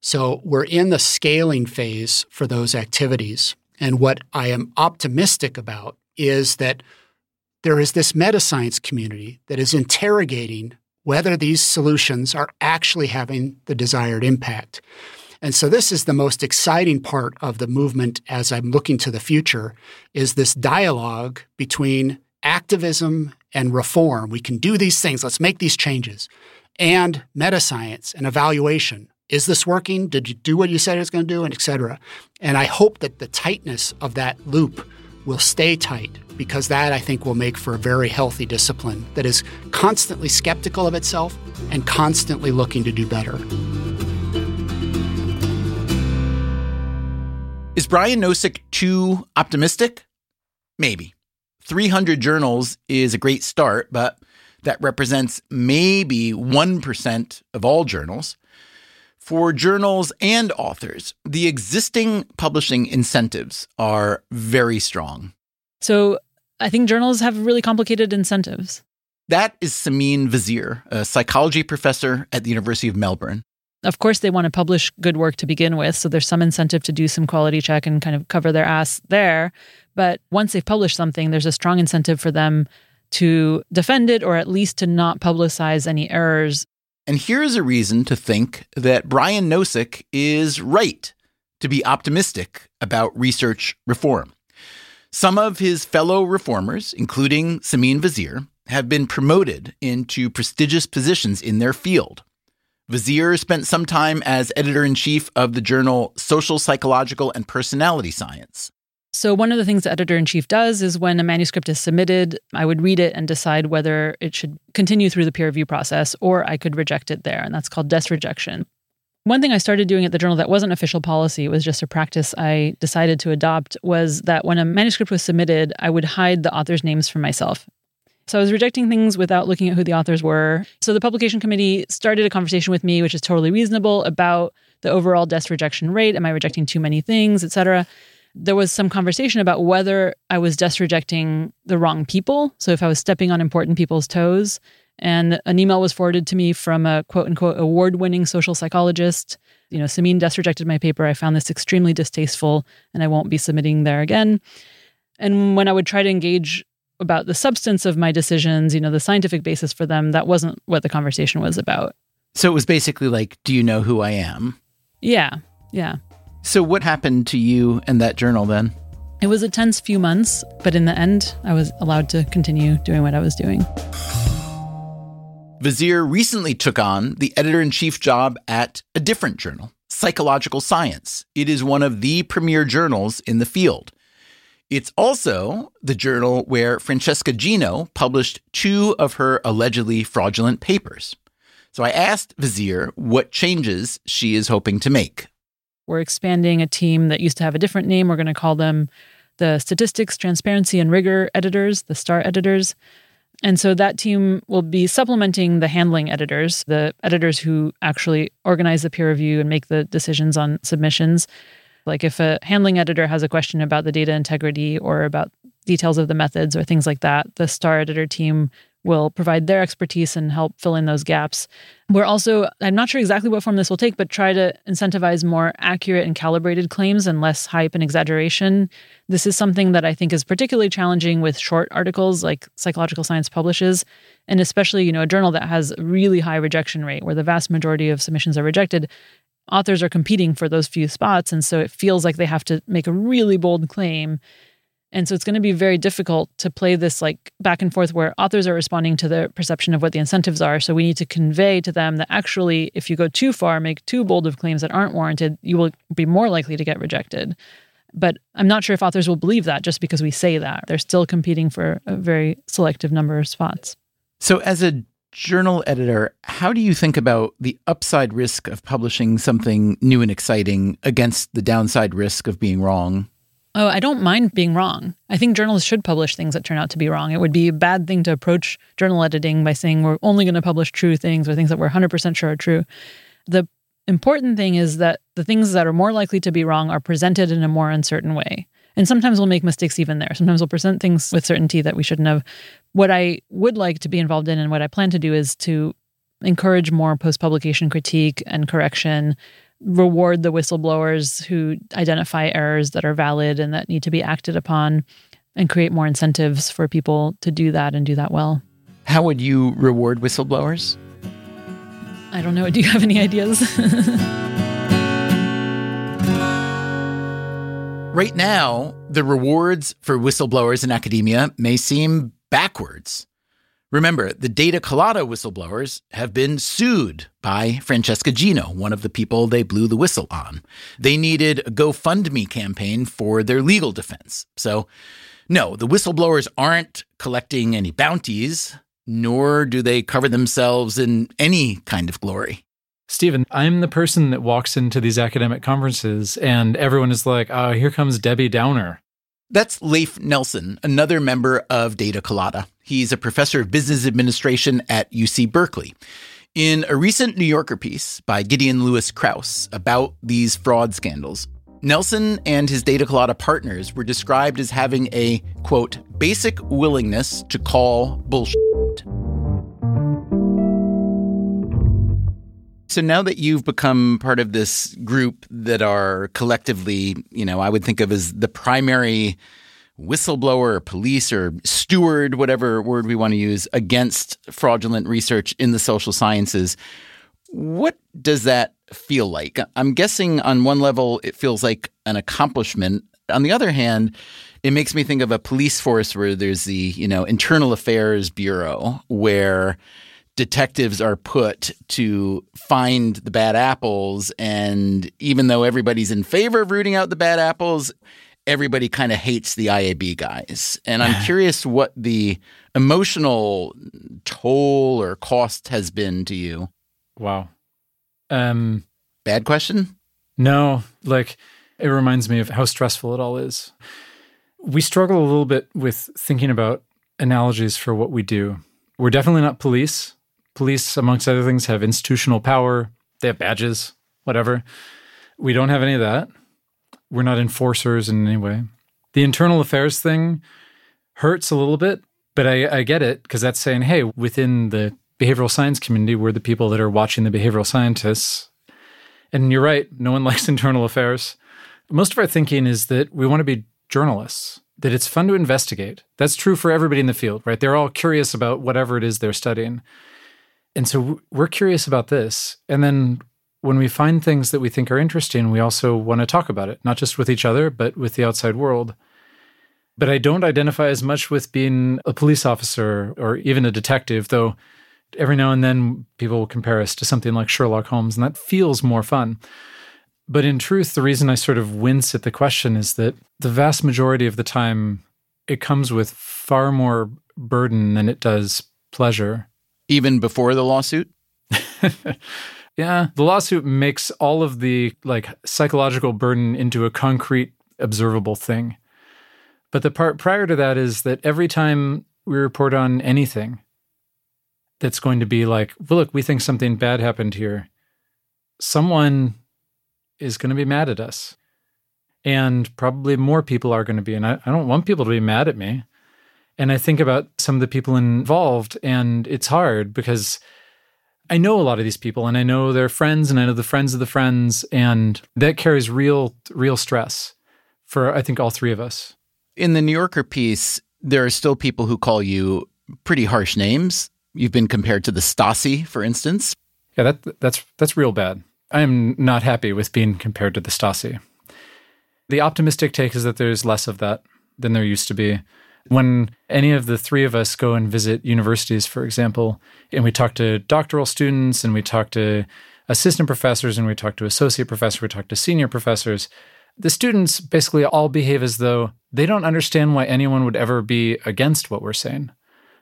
S9: So we're in the scaling phase for those activities. And what I am optimistic about is that there is this meta science community that is interrogating whether these solutions are actually having the desired impact. And so this is the most exciting part of the movement as I'm looking to the future is this dialogue between activism and reform. We can do these things, let's make these changes. and meta science and evaluation. Is this working? Did you do what you said it was going to do? And et cetera. And I hope that the tightness of that loop will stay tight because that I think will make for a very healthy discipline that is constantly skeptical of itself and constantly looking to do better.
S1: Is Brian Nosek too optimistic? Maybe. 300 journals is a great start, but that represents maybe 1% of all journals. For journals and authors, the existing publishing incentives are very strong.
S4: So I think journals have really complicated incentives.
S1: That is Simine Vazire, a psychology professor at the University of Melbourne.
S4: Of course, they want to publish good work to begin with. So there's some incentive to do some quality check and kind of cover their ass there. But once they've published something, there's a strong incentive for them to defend it or at least to not publicize any errors.
S1: And here's a reason to think that Brian Nosek is right to be optimistic about research reform. Some of his fellow reformers, including Simine Vazire, have been promoted into prestigious positions in their field. Vazire spent some time as editor in chief of the journal Social, Psychological, and Personality Science.
S4: So, one of the things the editor in chief does is when a manuscript is submitted, I would read it and decide whether it should continue through the peer review process or I could reject it there. And that's called desk rejection. One thing I started doing at the journal that wasn't official policy, it was just a practice I decided to adopt, was that when a manuscript was submitted, I would hide the author's names from myself. So I was rejecting things without looking at who the authors were. So the publication committee started a conversation with me, which is totally reasonable, about the overall desk rejection rate. Am I rejecting too many things, et cetera? There was some conversation about whether I was just rejecting the wrong people. So if I was stepping on important people's toes. And an email was forwarded to me from a quote unquote award winning social psychologist. You know, Simine just rejected my paper. I found this extremely distasteful and I won't be submitting there again. And when I would try to engage about the substance of my decisions, you know, the scientific basis for them, that wasn't what the conversation was about.
S1: So it was basically like, do you know who I am?
S4: Yeah. Yeah.
S1: So, what happened to you and that journal then?
S4: It was a tense few months, but in the end, I was allowed to continue doing what I was doing.
S1: Vazire recently took on the editor in chief job at a different journal, Psychological Science. It is one of the premier journals in the field. It's also the journal where Francesca Gino published two of her allegedly fraudulent papers. So I asked Vazire what changes she is hoping to make.
S4: We're expanding a team that used to have a different name. We're going to call them the Statistics, Transparency, and Rigor editors, the STAR editors. And so that team will be supplementing the handling editors, the editors who actually organize the peer review and make the decisions on submissions. Like if a handling editor has a question about the data integrity or about details of the methods or things like that, the STAR editor team will provide their expertise and help fill in those gaps. We're also, I'm not sure exactly what form this will take, but try to incentivize more accurate and calibrated claims and less hype and exaggeration. This is something that I think is particularly challenging with short articles like Psychological Science publishes, and especially, you know, a journal that has a really high rejection rate where the vast majority of submissions are rejected. Authors are competing for those few spots. And so it feels like they have to make a really bold claim and so it's going to be very difficult to play this like back and forth where authors are responding to the perception of what the incentives are. So we need to convey to them that actually, if you go too far, make too bold of claims that aren't warranted, you will be more likely to get rejected. But I'm not sure if authors will believe that just because we say that. They're still competing for a very selective number of spots.
S1: So, as a journal editor, how do you think about the upside risk of publishing something new and exciting against the downside risk of being wrong?
S4: Oh, I don't mind being wrong. I think journalists should publish things that turn out to be wrong. It would be a bad thing to approach journal editing by saying we're only going to publish true things or things that we're 100% sure are true. The important thing is that the things that are more likely to be wrong are presented in a more uncertain way. And sometimes we'll make mistakes even there. Sometimes we'll present things with certainty that we shouldn't have. What I would like to be involved in and what I plan to do is to encourage more post publication critique and correction reward the whistleblowers who identify errors that are valid and that need to be acted upon and create more incentives for people to do that and do that well.
S1: How would you reward whistleblowers?
S4: I don't know. Do you have any ideas? [laughs]
S1: right now, the rewards for whistleblowers in academia may seem backwards. Remember, the Data Colada whistleblowers have been sued by Francesca Gino, one of the people they blew the whistle on. They needed a GoFundMe campaign for their legal defense. So, no, the whistleblowers aren't collecting any bounties, nor do they cover themselves in any kind of glory.
S11: Stephen, I'm the person that walks into these academic conferences and everyone is like, oh, here comes Debbie Downer.
S1: That's Leif Nelson, another member of Data Colada. He's a professor of business administration at UC Berkeley. In a recent New Yorker piece by Gideon Lewis Kraus about these fraud scandals, Nelson and his Data Colada partners were described as having a, quote, basic willingness to call bullshit. So now that you've become part of this group that are collectively, you know, I would think of as the primary whistleblower or police or steward, whatever word we want to use, against fraudulent research in the social sciences, what does that feel like? I'm guessing on one level it feels like an accomplishment. On the other hand, it makes me think of a police force where there's the, you know, internal affairs bureau where detectives are put to find the bad apples. And even though everybody's in favor of rooting out the bad apples, everybody kind of hates the IAB guys. And I'm [sighs] curious what the emotional toll or cost has been to you.
S11: Wow. Um,
S1: Bad question?
S11: No, like it reminds me of how stressful it all is. We struggle a little bit with thinking about analogies for what we do. We're definitely not police. Police, amongst other things, have institutional power, they have badges, whatever. We don't have any of that. We're not enforcers in any way. The internal affairs thing hurts a little bit, but I, I get it because that's saying, hey, within the behavioral science community, we're the people that are watching the behavioral scientists. And you're right, no one [laughs] likes internal affairs. Most of our thinking is that we want to be journalists, that it's fun to investigate. That's true for everybody in the field, right? They're all curious about whatever it is they're studying. And so we're curious about this. And then when we find things that we think are interesting, we also want to talk about it, not just with each other, but with the outside world. But I don't identify as much with being a police officer or even a detective, though every now and then people will compare us to something like Sherlock Holmes, and that feels more fun. But in truth, the reason I sort of wince at the question is that the vast majority of the time, it comes with far more burden than it does pleasure.
S1: Even before the lawsuit? [laughs]
S11: yeah, the lawsuit makes all of the like psychological burden into a concrete observable thing. But the part prior to that is that every time we report on anything that's going to be like, well, look, we think something bad happened here, someone is going to be mad at us. And probably more people are going to be. And I, I don't want people to be mad at me. And I think about some of the people involved, and it's hard because I know a lot of these people and I know their friends and I know the friends of the friends and that carries real real stress for I think all three of us.
S1: In the New Yorker piece, there are still people who call you pretty harsh names. You've been compared to the Stasi, for instance.
S11: Yeah, that that's that's real bad. I am not happy with being compared to the Stasi. The optimistic take is that there's less of that than there used to be. When any of the three of us go and visit universities, for example, and we talk to doctoral students and we talk to assistant professors and we talk to associate professors, we talk to senior professors, the students basically all behave as though they don't understand why anyone would ever be against what we're saying.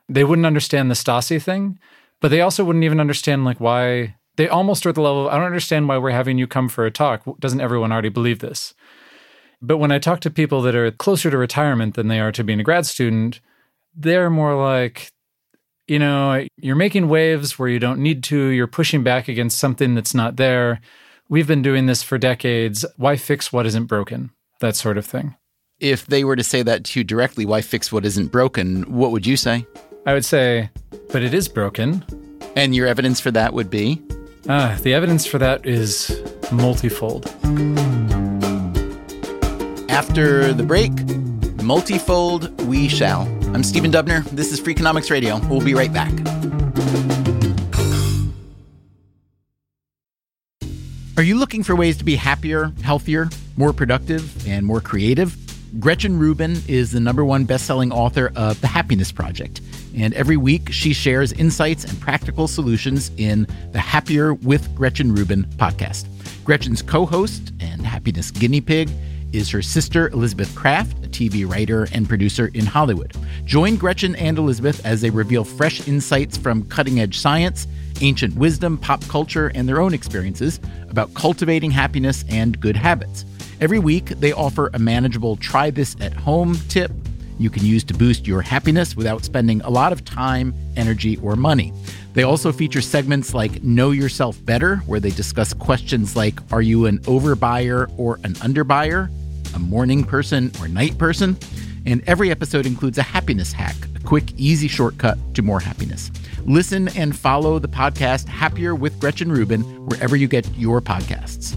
S11: They wouldn't understand the Stasi thing, but they also wouldn't even understand like why they almost are at the level of, I don't understand why we're having you come for a talk. Doesn't everyone already believe this? But when I talk to people that are closer to retirement than they are to being a grad student, they're more like, you know, you're making waves where you don't need to, you're pushing back against something that's not there. We've been doing this for decades. Why fix what isn't broken? That sort of thing.
S1: If they were to say that to you directly, why fix what isn't broken? What would you say?
S11: I would say, but it is broken.
S1: And your evidence for that would be?
S11: Ah, the evidence for that is multifold.
S1: After the break, multifold we shall. I'm Stephen Dubner. This is Freakonomics Radio. We'll be right back. Are you looking for ways to be happier, healthier, more productive, and more creative? Gretchen Rubin is the number one best-selling author of The Happiness Project And every week, she shares insights and practical solutions in the Happier with Gretchen Rubin podcast. Gretchen's co host and happiness guinea pig is her sister, Elizabeth Craft, a TV writer and producer in Hollywood. Join Gretchen and Elizabeth as they reveal fresh insights from cutting edge science, ancient wisdom, pop culture, and their own experiences about cultivating happiness and good habits. Every week, they offer a manageable try this at home tip you can use to boost your happiness without spending a lot of time, energy, or money. They also feature segments like Know Yourself Better, where they discuss questions like Are you an overbuyer or an underbuyer? A morning person or night person? And every episode includes a happiness hack, a quick, easy shortcut to more happiness. Listen and follow the podcast Happier with Gretchen Rubin wherever you get your podcasts.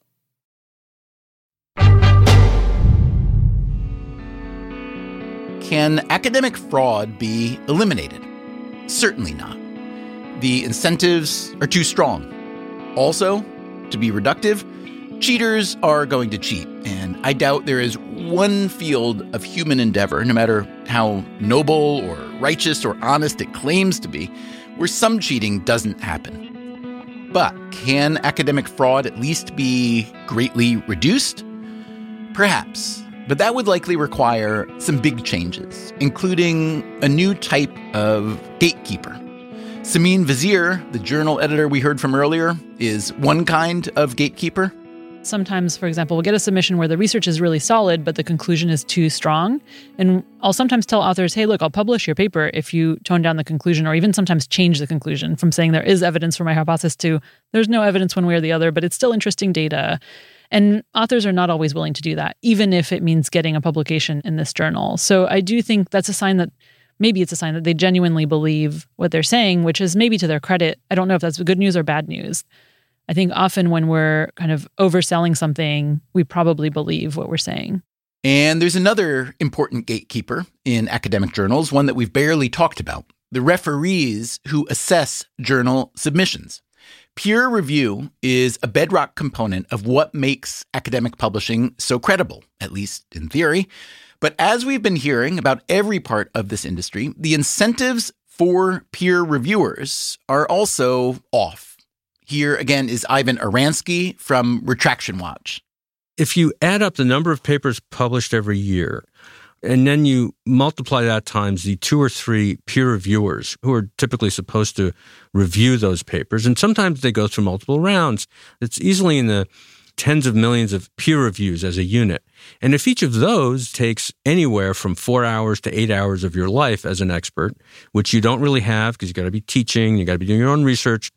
S1: Can academic fraud be eliminated? Certainly not. The incentives are too strong. Also, to be reductive, cheaters are going to cheat, and I doubt there is one field of human endeavor, no matter how noble or righteous or honest it claims to be, where some cheating doesn't happen. But can academic fraud at least be greatly reduced? Perhaps. But that would likely require some big changes, including a new type of gatekeeper. Simine Vazire, the journal editor we heard from earlier, is one kind of gatekeeper.
S4: Sometimes, for example, we'll get a submission where the research is really solid, but the conclusion is too strong. And I'll sometimes tell authors, hey, look, I'll publish your paper if you tone down the conclusion, or even sometimes change the conclusion from saying there is evidence for my hypothesis to there's no evidence one way or the other, but it's still interesting data. And authors are not always willing to do that, even if it means getting a publication in this journal. So I do think that's a sign that maybe it's a sign that they genuinely believe what they're saying, which is maybe to their credit. I don't know if that's good news or bad news. I think often when we're kind of overselling something, we probably believe what we're saying.
S1: And there's another important gatekeeper in academic journals, one that we've barely talked about the referees who assess journal submissions. Peer review is a bedrock component of what makes academic publishing so credible, at least in theory. But as we've been hearing about every part of this industry, the incentives for peer reviewers are also off. Here again is Ivan Oransky from Retraction Watch.
S5: If you add up the number of papers published every year, and then you multiply that times the two or three peer reviewers who are typically supposed to review those papers. And sometimes they go through multiple rounds. It's easily in the tens of millions of peer reviews as a unit. And if each of those takes anywhere from four hours to eight hours of your life as an expert, which you don't really have because you got to be teaching, you got to be doing your own research,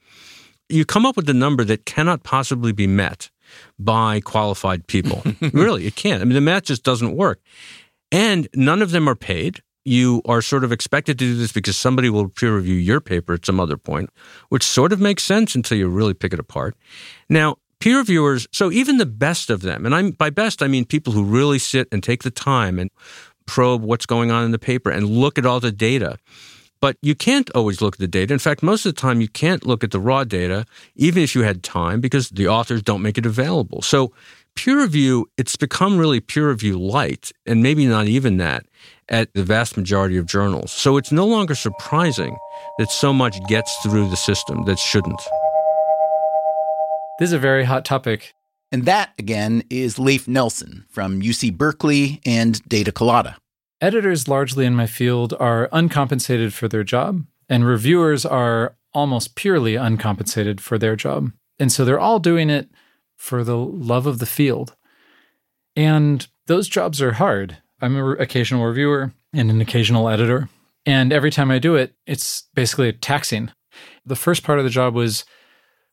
S5: you come up with a number that cannot possibly be met by qualified people. [laughs] really, it can't. I mean, the math just doesn't work. And none of them are paid. You are sort of expected to do this because somebody will peer review your paper at some other point, which sort of makes sense until you really pick it apart. Now, peer reviewers, so even the best of them, and I'm by best I mean people who really sit and take the time and probe what's going on in the paper and look at all the data. But you can't always look at the data. In fact, most of the time you can't look at the raw data, even if you had time, because the authors don't make it available. So peer review, it's become really peer review light, and maybe not even that, at the vast majority of journals. So it's no longer surprising that so much gets through the system that shouldn't.
S11: This is a very hot topic.
S1: And that, again, is Leif Nelson from UC Berkeley and Data Colada.
S11: editors largely in my field are uncompensated for their job, and reviewers are almost purely uncompensated for their job. And so they're all doing it for the love of the field. And those jobs are hard. I'm an occasional reviewer and an occasional editor. And every time I do it, it's basically taxing. The first part of the job was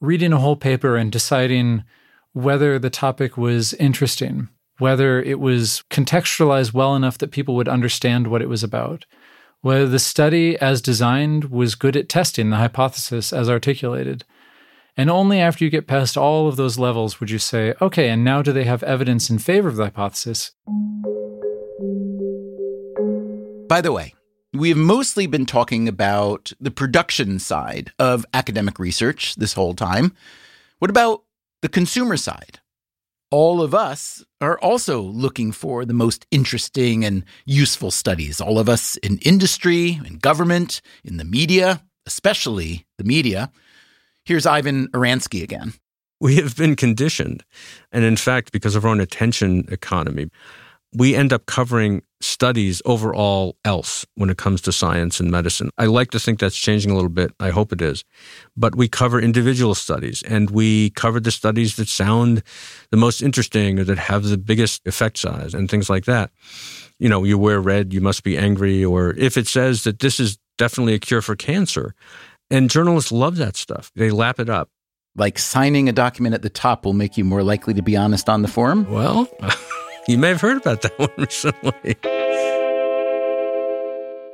S11: reading a whole paper and deciding whether the topic was interesting, whether it was contextualized well enough that people would understand what it was about, whether the study as designed was good at testing the hypothesis as articulated. And only after you get past all of those levels would you say, okay, and now do they have evidence in favor of the hypothesis?
S1: By the way, we have mostly been talking about the production side of academic research this whole time. What about the consumer side? All of us are also looking for the most interesting and useful studies. All of us in industry, in government, in the media, especially the media. Here's Ivan Oransky again.
S5: We have been conditioned. And in fact, because of our own attention economy, we end up covering studies over all else when it comes to science and medicine. I like to think that's changing a little bit. I hope it is. But we cover individual studies and we cover the studies that sound the most interesting or that have the biggest effect size and things like that. You know, you wear red, you must be angry, or if it says that this is definitely a cure for cancer. And journalists love that stuff. They lap it up.
S1: Like signing a document at the top will make you more likely to be honest on the forum?
S5: Well, [laughs] You may have heard about that [laughs] one recently.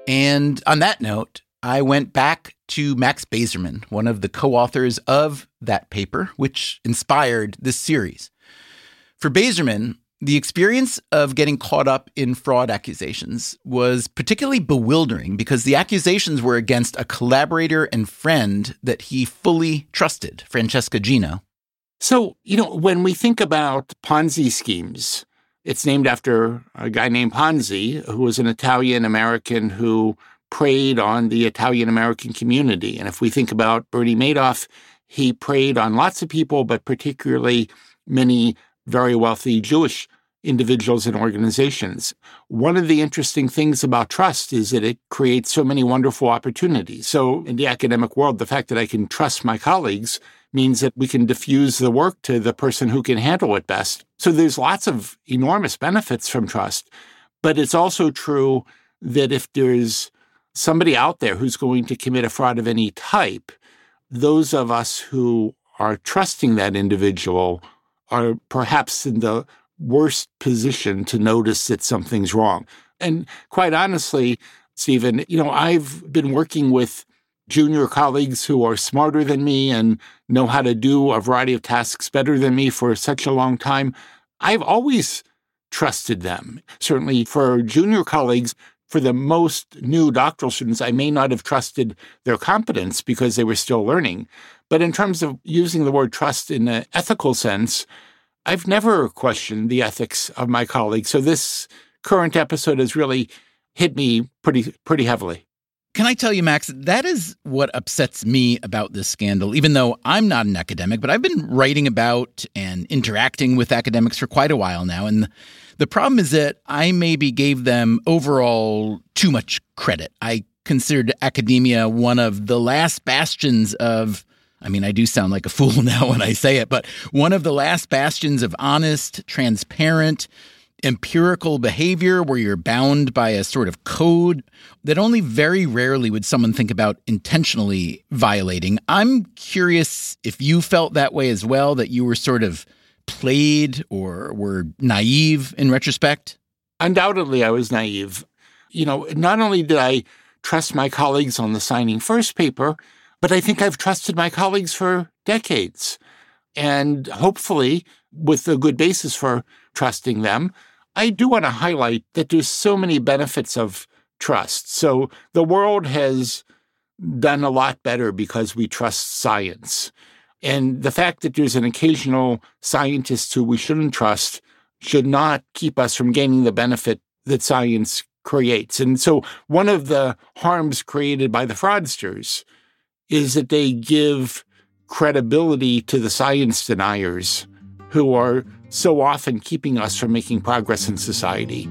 S1: And on that note, I went back to Max Bazerman, one of the co authors of that paper, which inspired this series. For Bazerman, the experience of getting caught up in fraud accusations was particularly bewildering because the accusations were against a collaborator and friend that he fully trusted, Francesca Gino.
S3: So, you know, when we think about Ponzi schemes, it's named after a guy named Ponzi, who was an Italian American who preyed on the Italian American community. And if we think about Bernie Madoff, he preyed on lots of people, but particularly many very wealthy Jewish individuals and organizations. One of the interesting things about trust is that it creates so many wonderful opportunities. So, in the academic world, the fact that I can trust my colleagues means that we can diffuse the work to the person who can handle it best. So there's lots of enormous benefits from trust. But it's also true that if there's somebody out there who's going to commit a fraud of any type, those of us who are trusting that individual are perhaps in the worst position to notice that something's wrong. And quite honestly, Stephen, you know, I've been working with junior colleagues who are smarter than me and know how to do a variety of tasks better than me for such a long time, I've always trusted them. Certainly for junior colleagues, for the most new doctoral students, I may not have trusted their competence because they were still learning. But in terms of using the word trust in an ethical sense, I've never questioned the ethics of my colleagues. So this current episode has really hit me pretty pretty heavily.
S1: Can I tell you, Max, that is what upsets me about this scandal, even though I'm not an academic, but I've been writing about and interacting with academics for quite a while now. And the problem is that I maybe gave them overall too much credit. I considered academia one of the last bastions of I mean, I do sound like a [laughs] fool now when I say it, but one of the last bastions of honest, transparent, empirical behavior where you're bound by a sort of code that only very rarely would someone think about intentionally violating. I'm curious if you felt that way as well, that you were sort of played or were naive in retrospect.
S3: Undoubtedly, I was naive. You know, not only did I trust my colleagues on the signing first paper, but I think I've trusted my colleagues for decades. And hopefully, with a good basis for trusting them, I do want to highlight that there's so many benefits of trust. So the world has done a lot better because we trust science. And the fact that there's an occasional scientist who we shouldn't trust should not keep us from gaining the benefit that science creates. And so one of the harms created by the fraudsters is that they give credibility to the science deniers who are so often keeping us from making progress in society.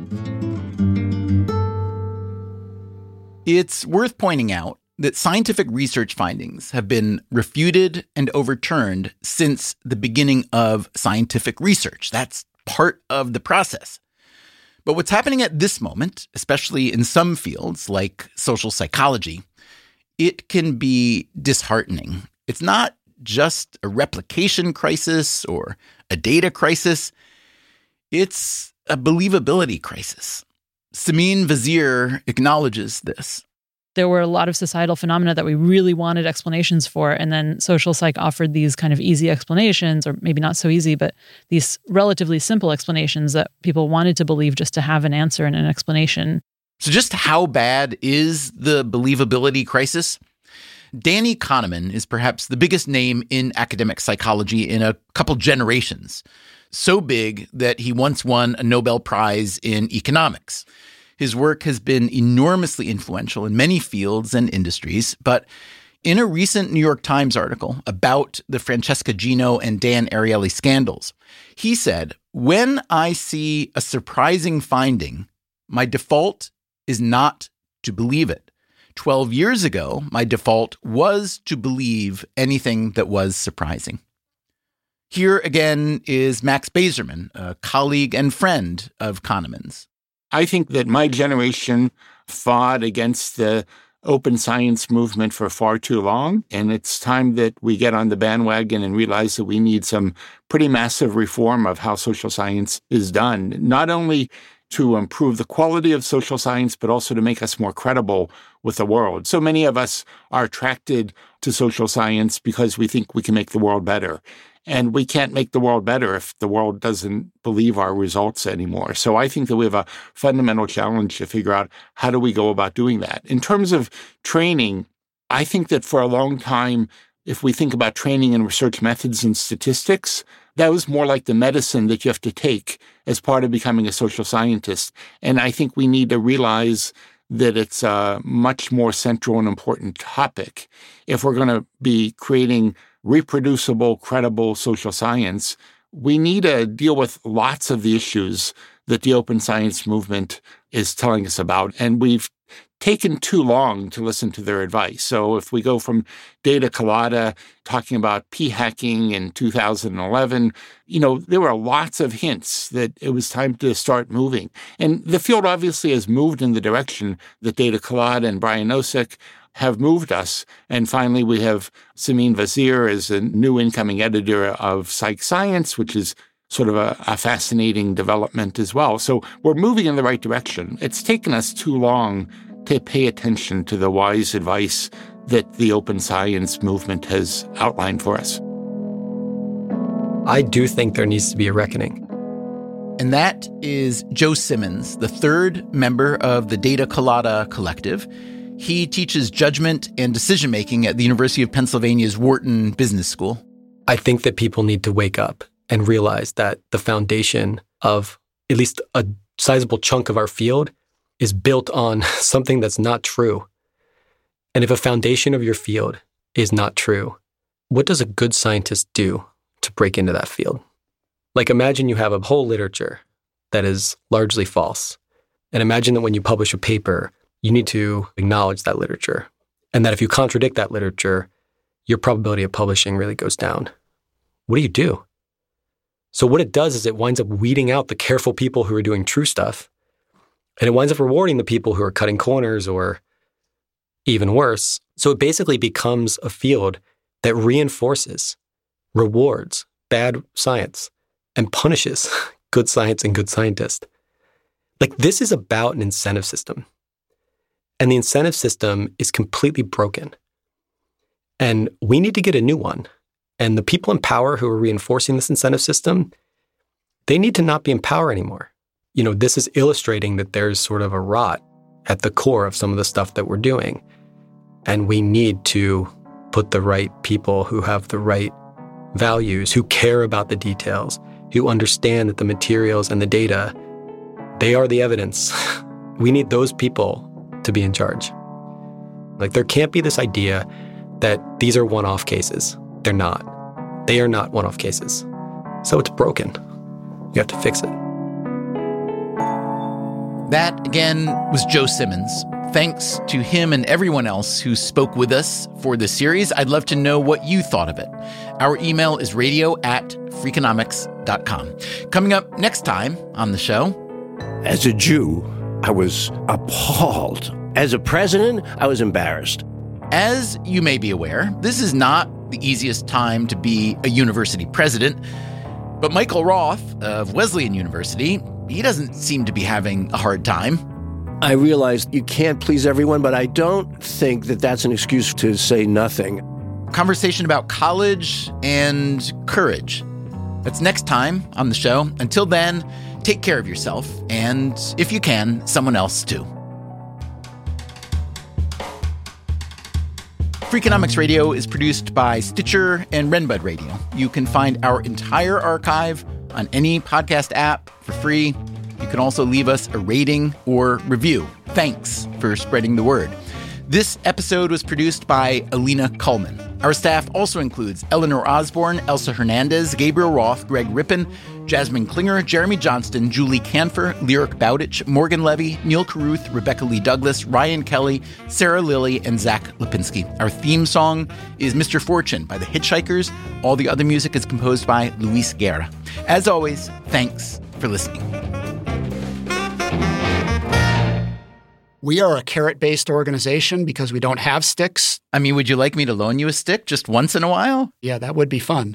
S1: It's worth pointing out that scientific research findings have been refuted and overturned since the beginning of scientific research. That's part of the process. But what's happening at this moment, especially in some fields like social psychology, it can be disheartening. It's not just a replication crisis or a data crisis, it's a believability crisis. Simine Vazire acknowledges this.
S4: There were a lot of societal phenomena that we really wanted explanations for. And then social psych offered these kind of easy explanations, or maybe not so easy, but these relatively simple explanations that people wanted to believe just to have an answer and an explanation.
S1: So, just how bad is the believability crisis? Danny Kahneman is perhaps the biggest name in academic psychology in a couple generations. So big that he once won a Nobel Prize in economics. His work has been enormously influential in many fields and industries, but in a recent New York Times article about the Francesca Gino and Dan Ariely scandals, he said, When I see a surprising finding, my default is not to believe it. 12 years ago, my default was to believe anything that was surprising. Here again is Max Bazerman, a colleague and friend of Kahneman's.
S3: I think that my generation fought against the open science movement for far too long. And it's time that we get on the bandwagon and realize that we need some pretty massive reform of how social science is done, not only to improve the quality of social science, but also to make us more credible with the world. So many of us are attracted to social science because we think we can make the world better. And we can't make the world better if the world doesn't believe our results anymore. So I think that we have a fundamental challenge to figure out how do we go about doing that. In terms of training, I think that for a long time, if we think about training and research methods and statistics, that was more like the medicine that you have to take as part of becoming a social scientist. And I think we need to realize that it's a much more central and important topic if we're going to be creating reproducible, credible social science. We need to deal with lots of the issues that the open science movement is telling us about. And we've taken too long to listen to their advice. So if we go from Data Colada talking about p hacking in 2011, you know, there were lots of hints that it was time to start moving. And the field obviously has moved in the direction that Data Colada and Brian Nosek have moved us. And finally, we have Simine Vazire as a new incoming editor of Psych Science, which is sort of a, a, fascinating development as well. So we're moving in the right direction. It's taken us too long to pay attention to the wise advice that the open science movement has outlined for us.
S2: I do think there needs to be a reckoning.
S1: And that is Joe Simmons, the third member of the Data Colada Collective. He teaches judgment and decision making at the University of Pennsylvania's Wharton Business School.
S2: I think that people need to wake up and realize that the foundation of at least a sizable chunk of our field is built on [laughs] something that's not true. And if a foundation of your field is not true, what does a good scientist do to break into that field? Like imagine you have a whole literature that is largely false. And imagine that when you publish a paper, you need to acknowledge that literature. And that if you contradict that literature, your probability of publishing really goes down. What do you do? So, what it does is it winds up weeding out the careful people who are doing true stuff and it winds up rewarding the people who are cutting corners or even worse. So it basically becomes a field that reinforces, rewards bad science, and punishes [laughs] good science and good scientists. Like this is about an incentive system. And the incentive system is completely broken. And we need to get a new one. And the people in power who are reinforcing this incentive system, they need to not be in power anymore you know, this is illustrating that there's sort of a rot at the core of some of the stuff that we're doing. And we need to put the right people who have the right values, who care about the details, who understand that the materials and the data, they are the evidence. [laughs] we need those people to be in charge. Like, there can't be this idea that these are one off cases. They're not. They are not one off cases. So it's broken. You have to fix it.
S1: That, again, was Joe Simmons. Thanks to him and everyone else who spoke with us for this series. I'd love to know what you thought of it. Our email is radio at freakonomics.com. Coming up next time on the show.
S12: As a Jew, I was appalled. As a president, I was embarrassed.
S1: As you may be aware, this is not the easiest time to be a university president. But Michael Roth of Wesleyan University, he doesn't seem to be having a hard time.
S12: I realize you can't please everyone, but I don't think that that's an excuse to say nothing.
S1: Conversation about college and courage. That's next time on the show. Until then, take care of yourself, and if you can, someone else too. Freakonomics Radio is produced by Stitcher and Renbud Radio. You can find our entire archive on any podcast app for free. You can also leave us a rating or review. Thanks for spreading the word. This episode was produced by Alina Kulman. Our staff also includes Eleanor Osborne, Elsa Hernandez, Gabriel Roth, Greg Rippin, Jasmine Klinger, Jeremy Johnston, Julie Kanfer, Lyric Bowditch, Morgan Levy, Neil Carruth, Rebecca Lee Douglas, Ryan Kelly, Sarah Lilly, and Zach Lipinski. Our theme song is Mr. Fortune by the Hitchhikers. All the other music is composed by Luis Guerra. As always, thanks for listening.
S9: We are a carrot based organization because we don't have sticks.
S1: I mean, would you like me to loan you a stick just once in a while?
S9: Yeah, that would be fun.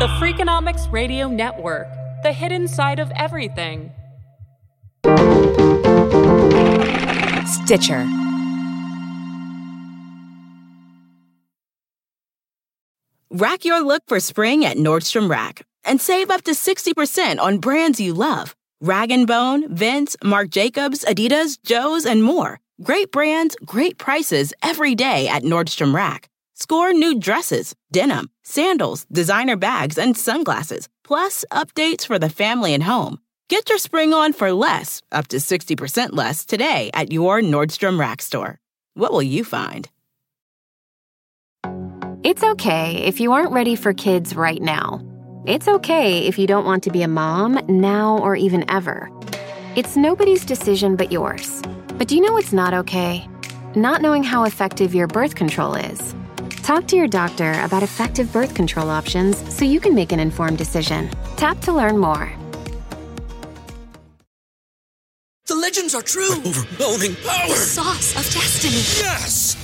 S6: The Freakonomics Radio Network, the hidden side of everything.
S13: Stitcher.
S14: Rack your look for spring at Nordstrom Rack and save up to 60% on brands you love. Rag & Bone, Vince, Marc Jacobs, Adidas, Joe's, and more. Great brands, great prices every day at Nordstrom Rack. Score new dresses, denim, sandals, designer bags, and sunglasses, plus updates for the family and home. Get your spring on for less, up to 60% less, today at your Nordstrom Rack store. What will you find?
S15: It's okay if you aren't ready for kids right now. It's okay if you don't want to be a mom now or even ever. It's nobody's decision but yours. But do you know what's not okay? Not knowing how effective your birth control is. Talk to your doctor about effective birth control options so you can make an informed decision. Tap to learn more.
S16: The legends are true.
S17: Overwhelming power!
S16: The sauce of destiny.
S17: Yes!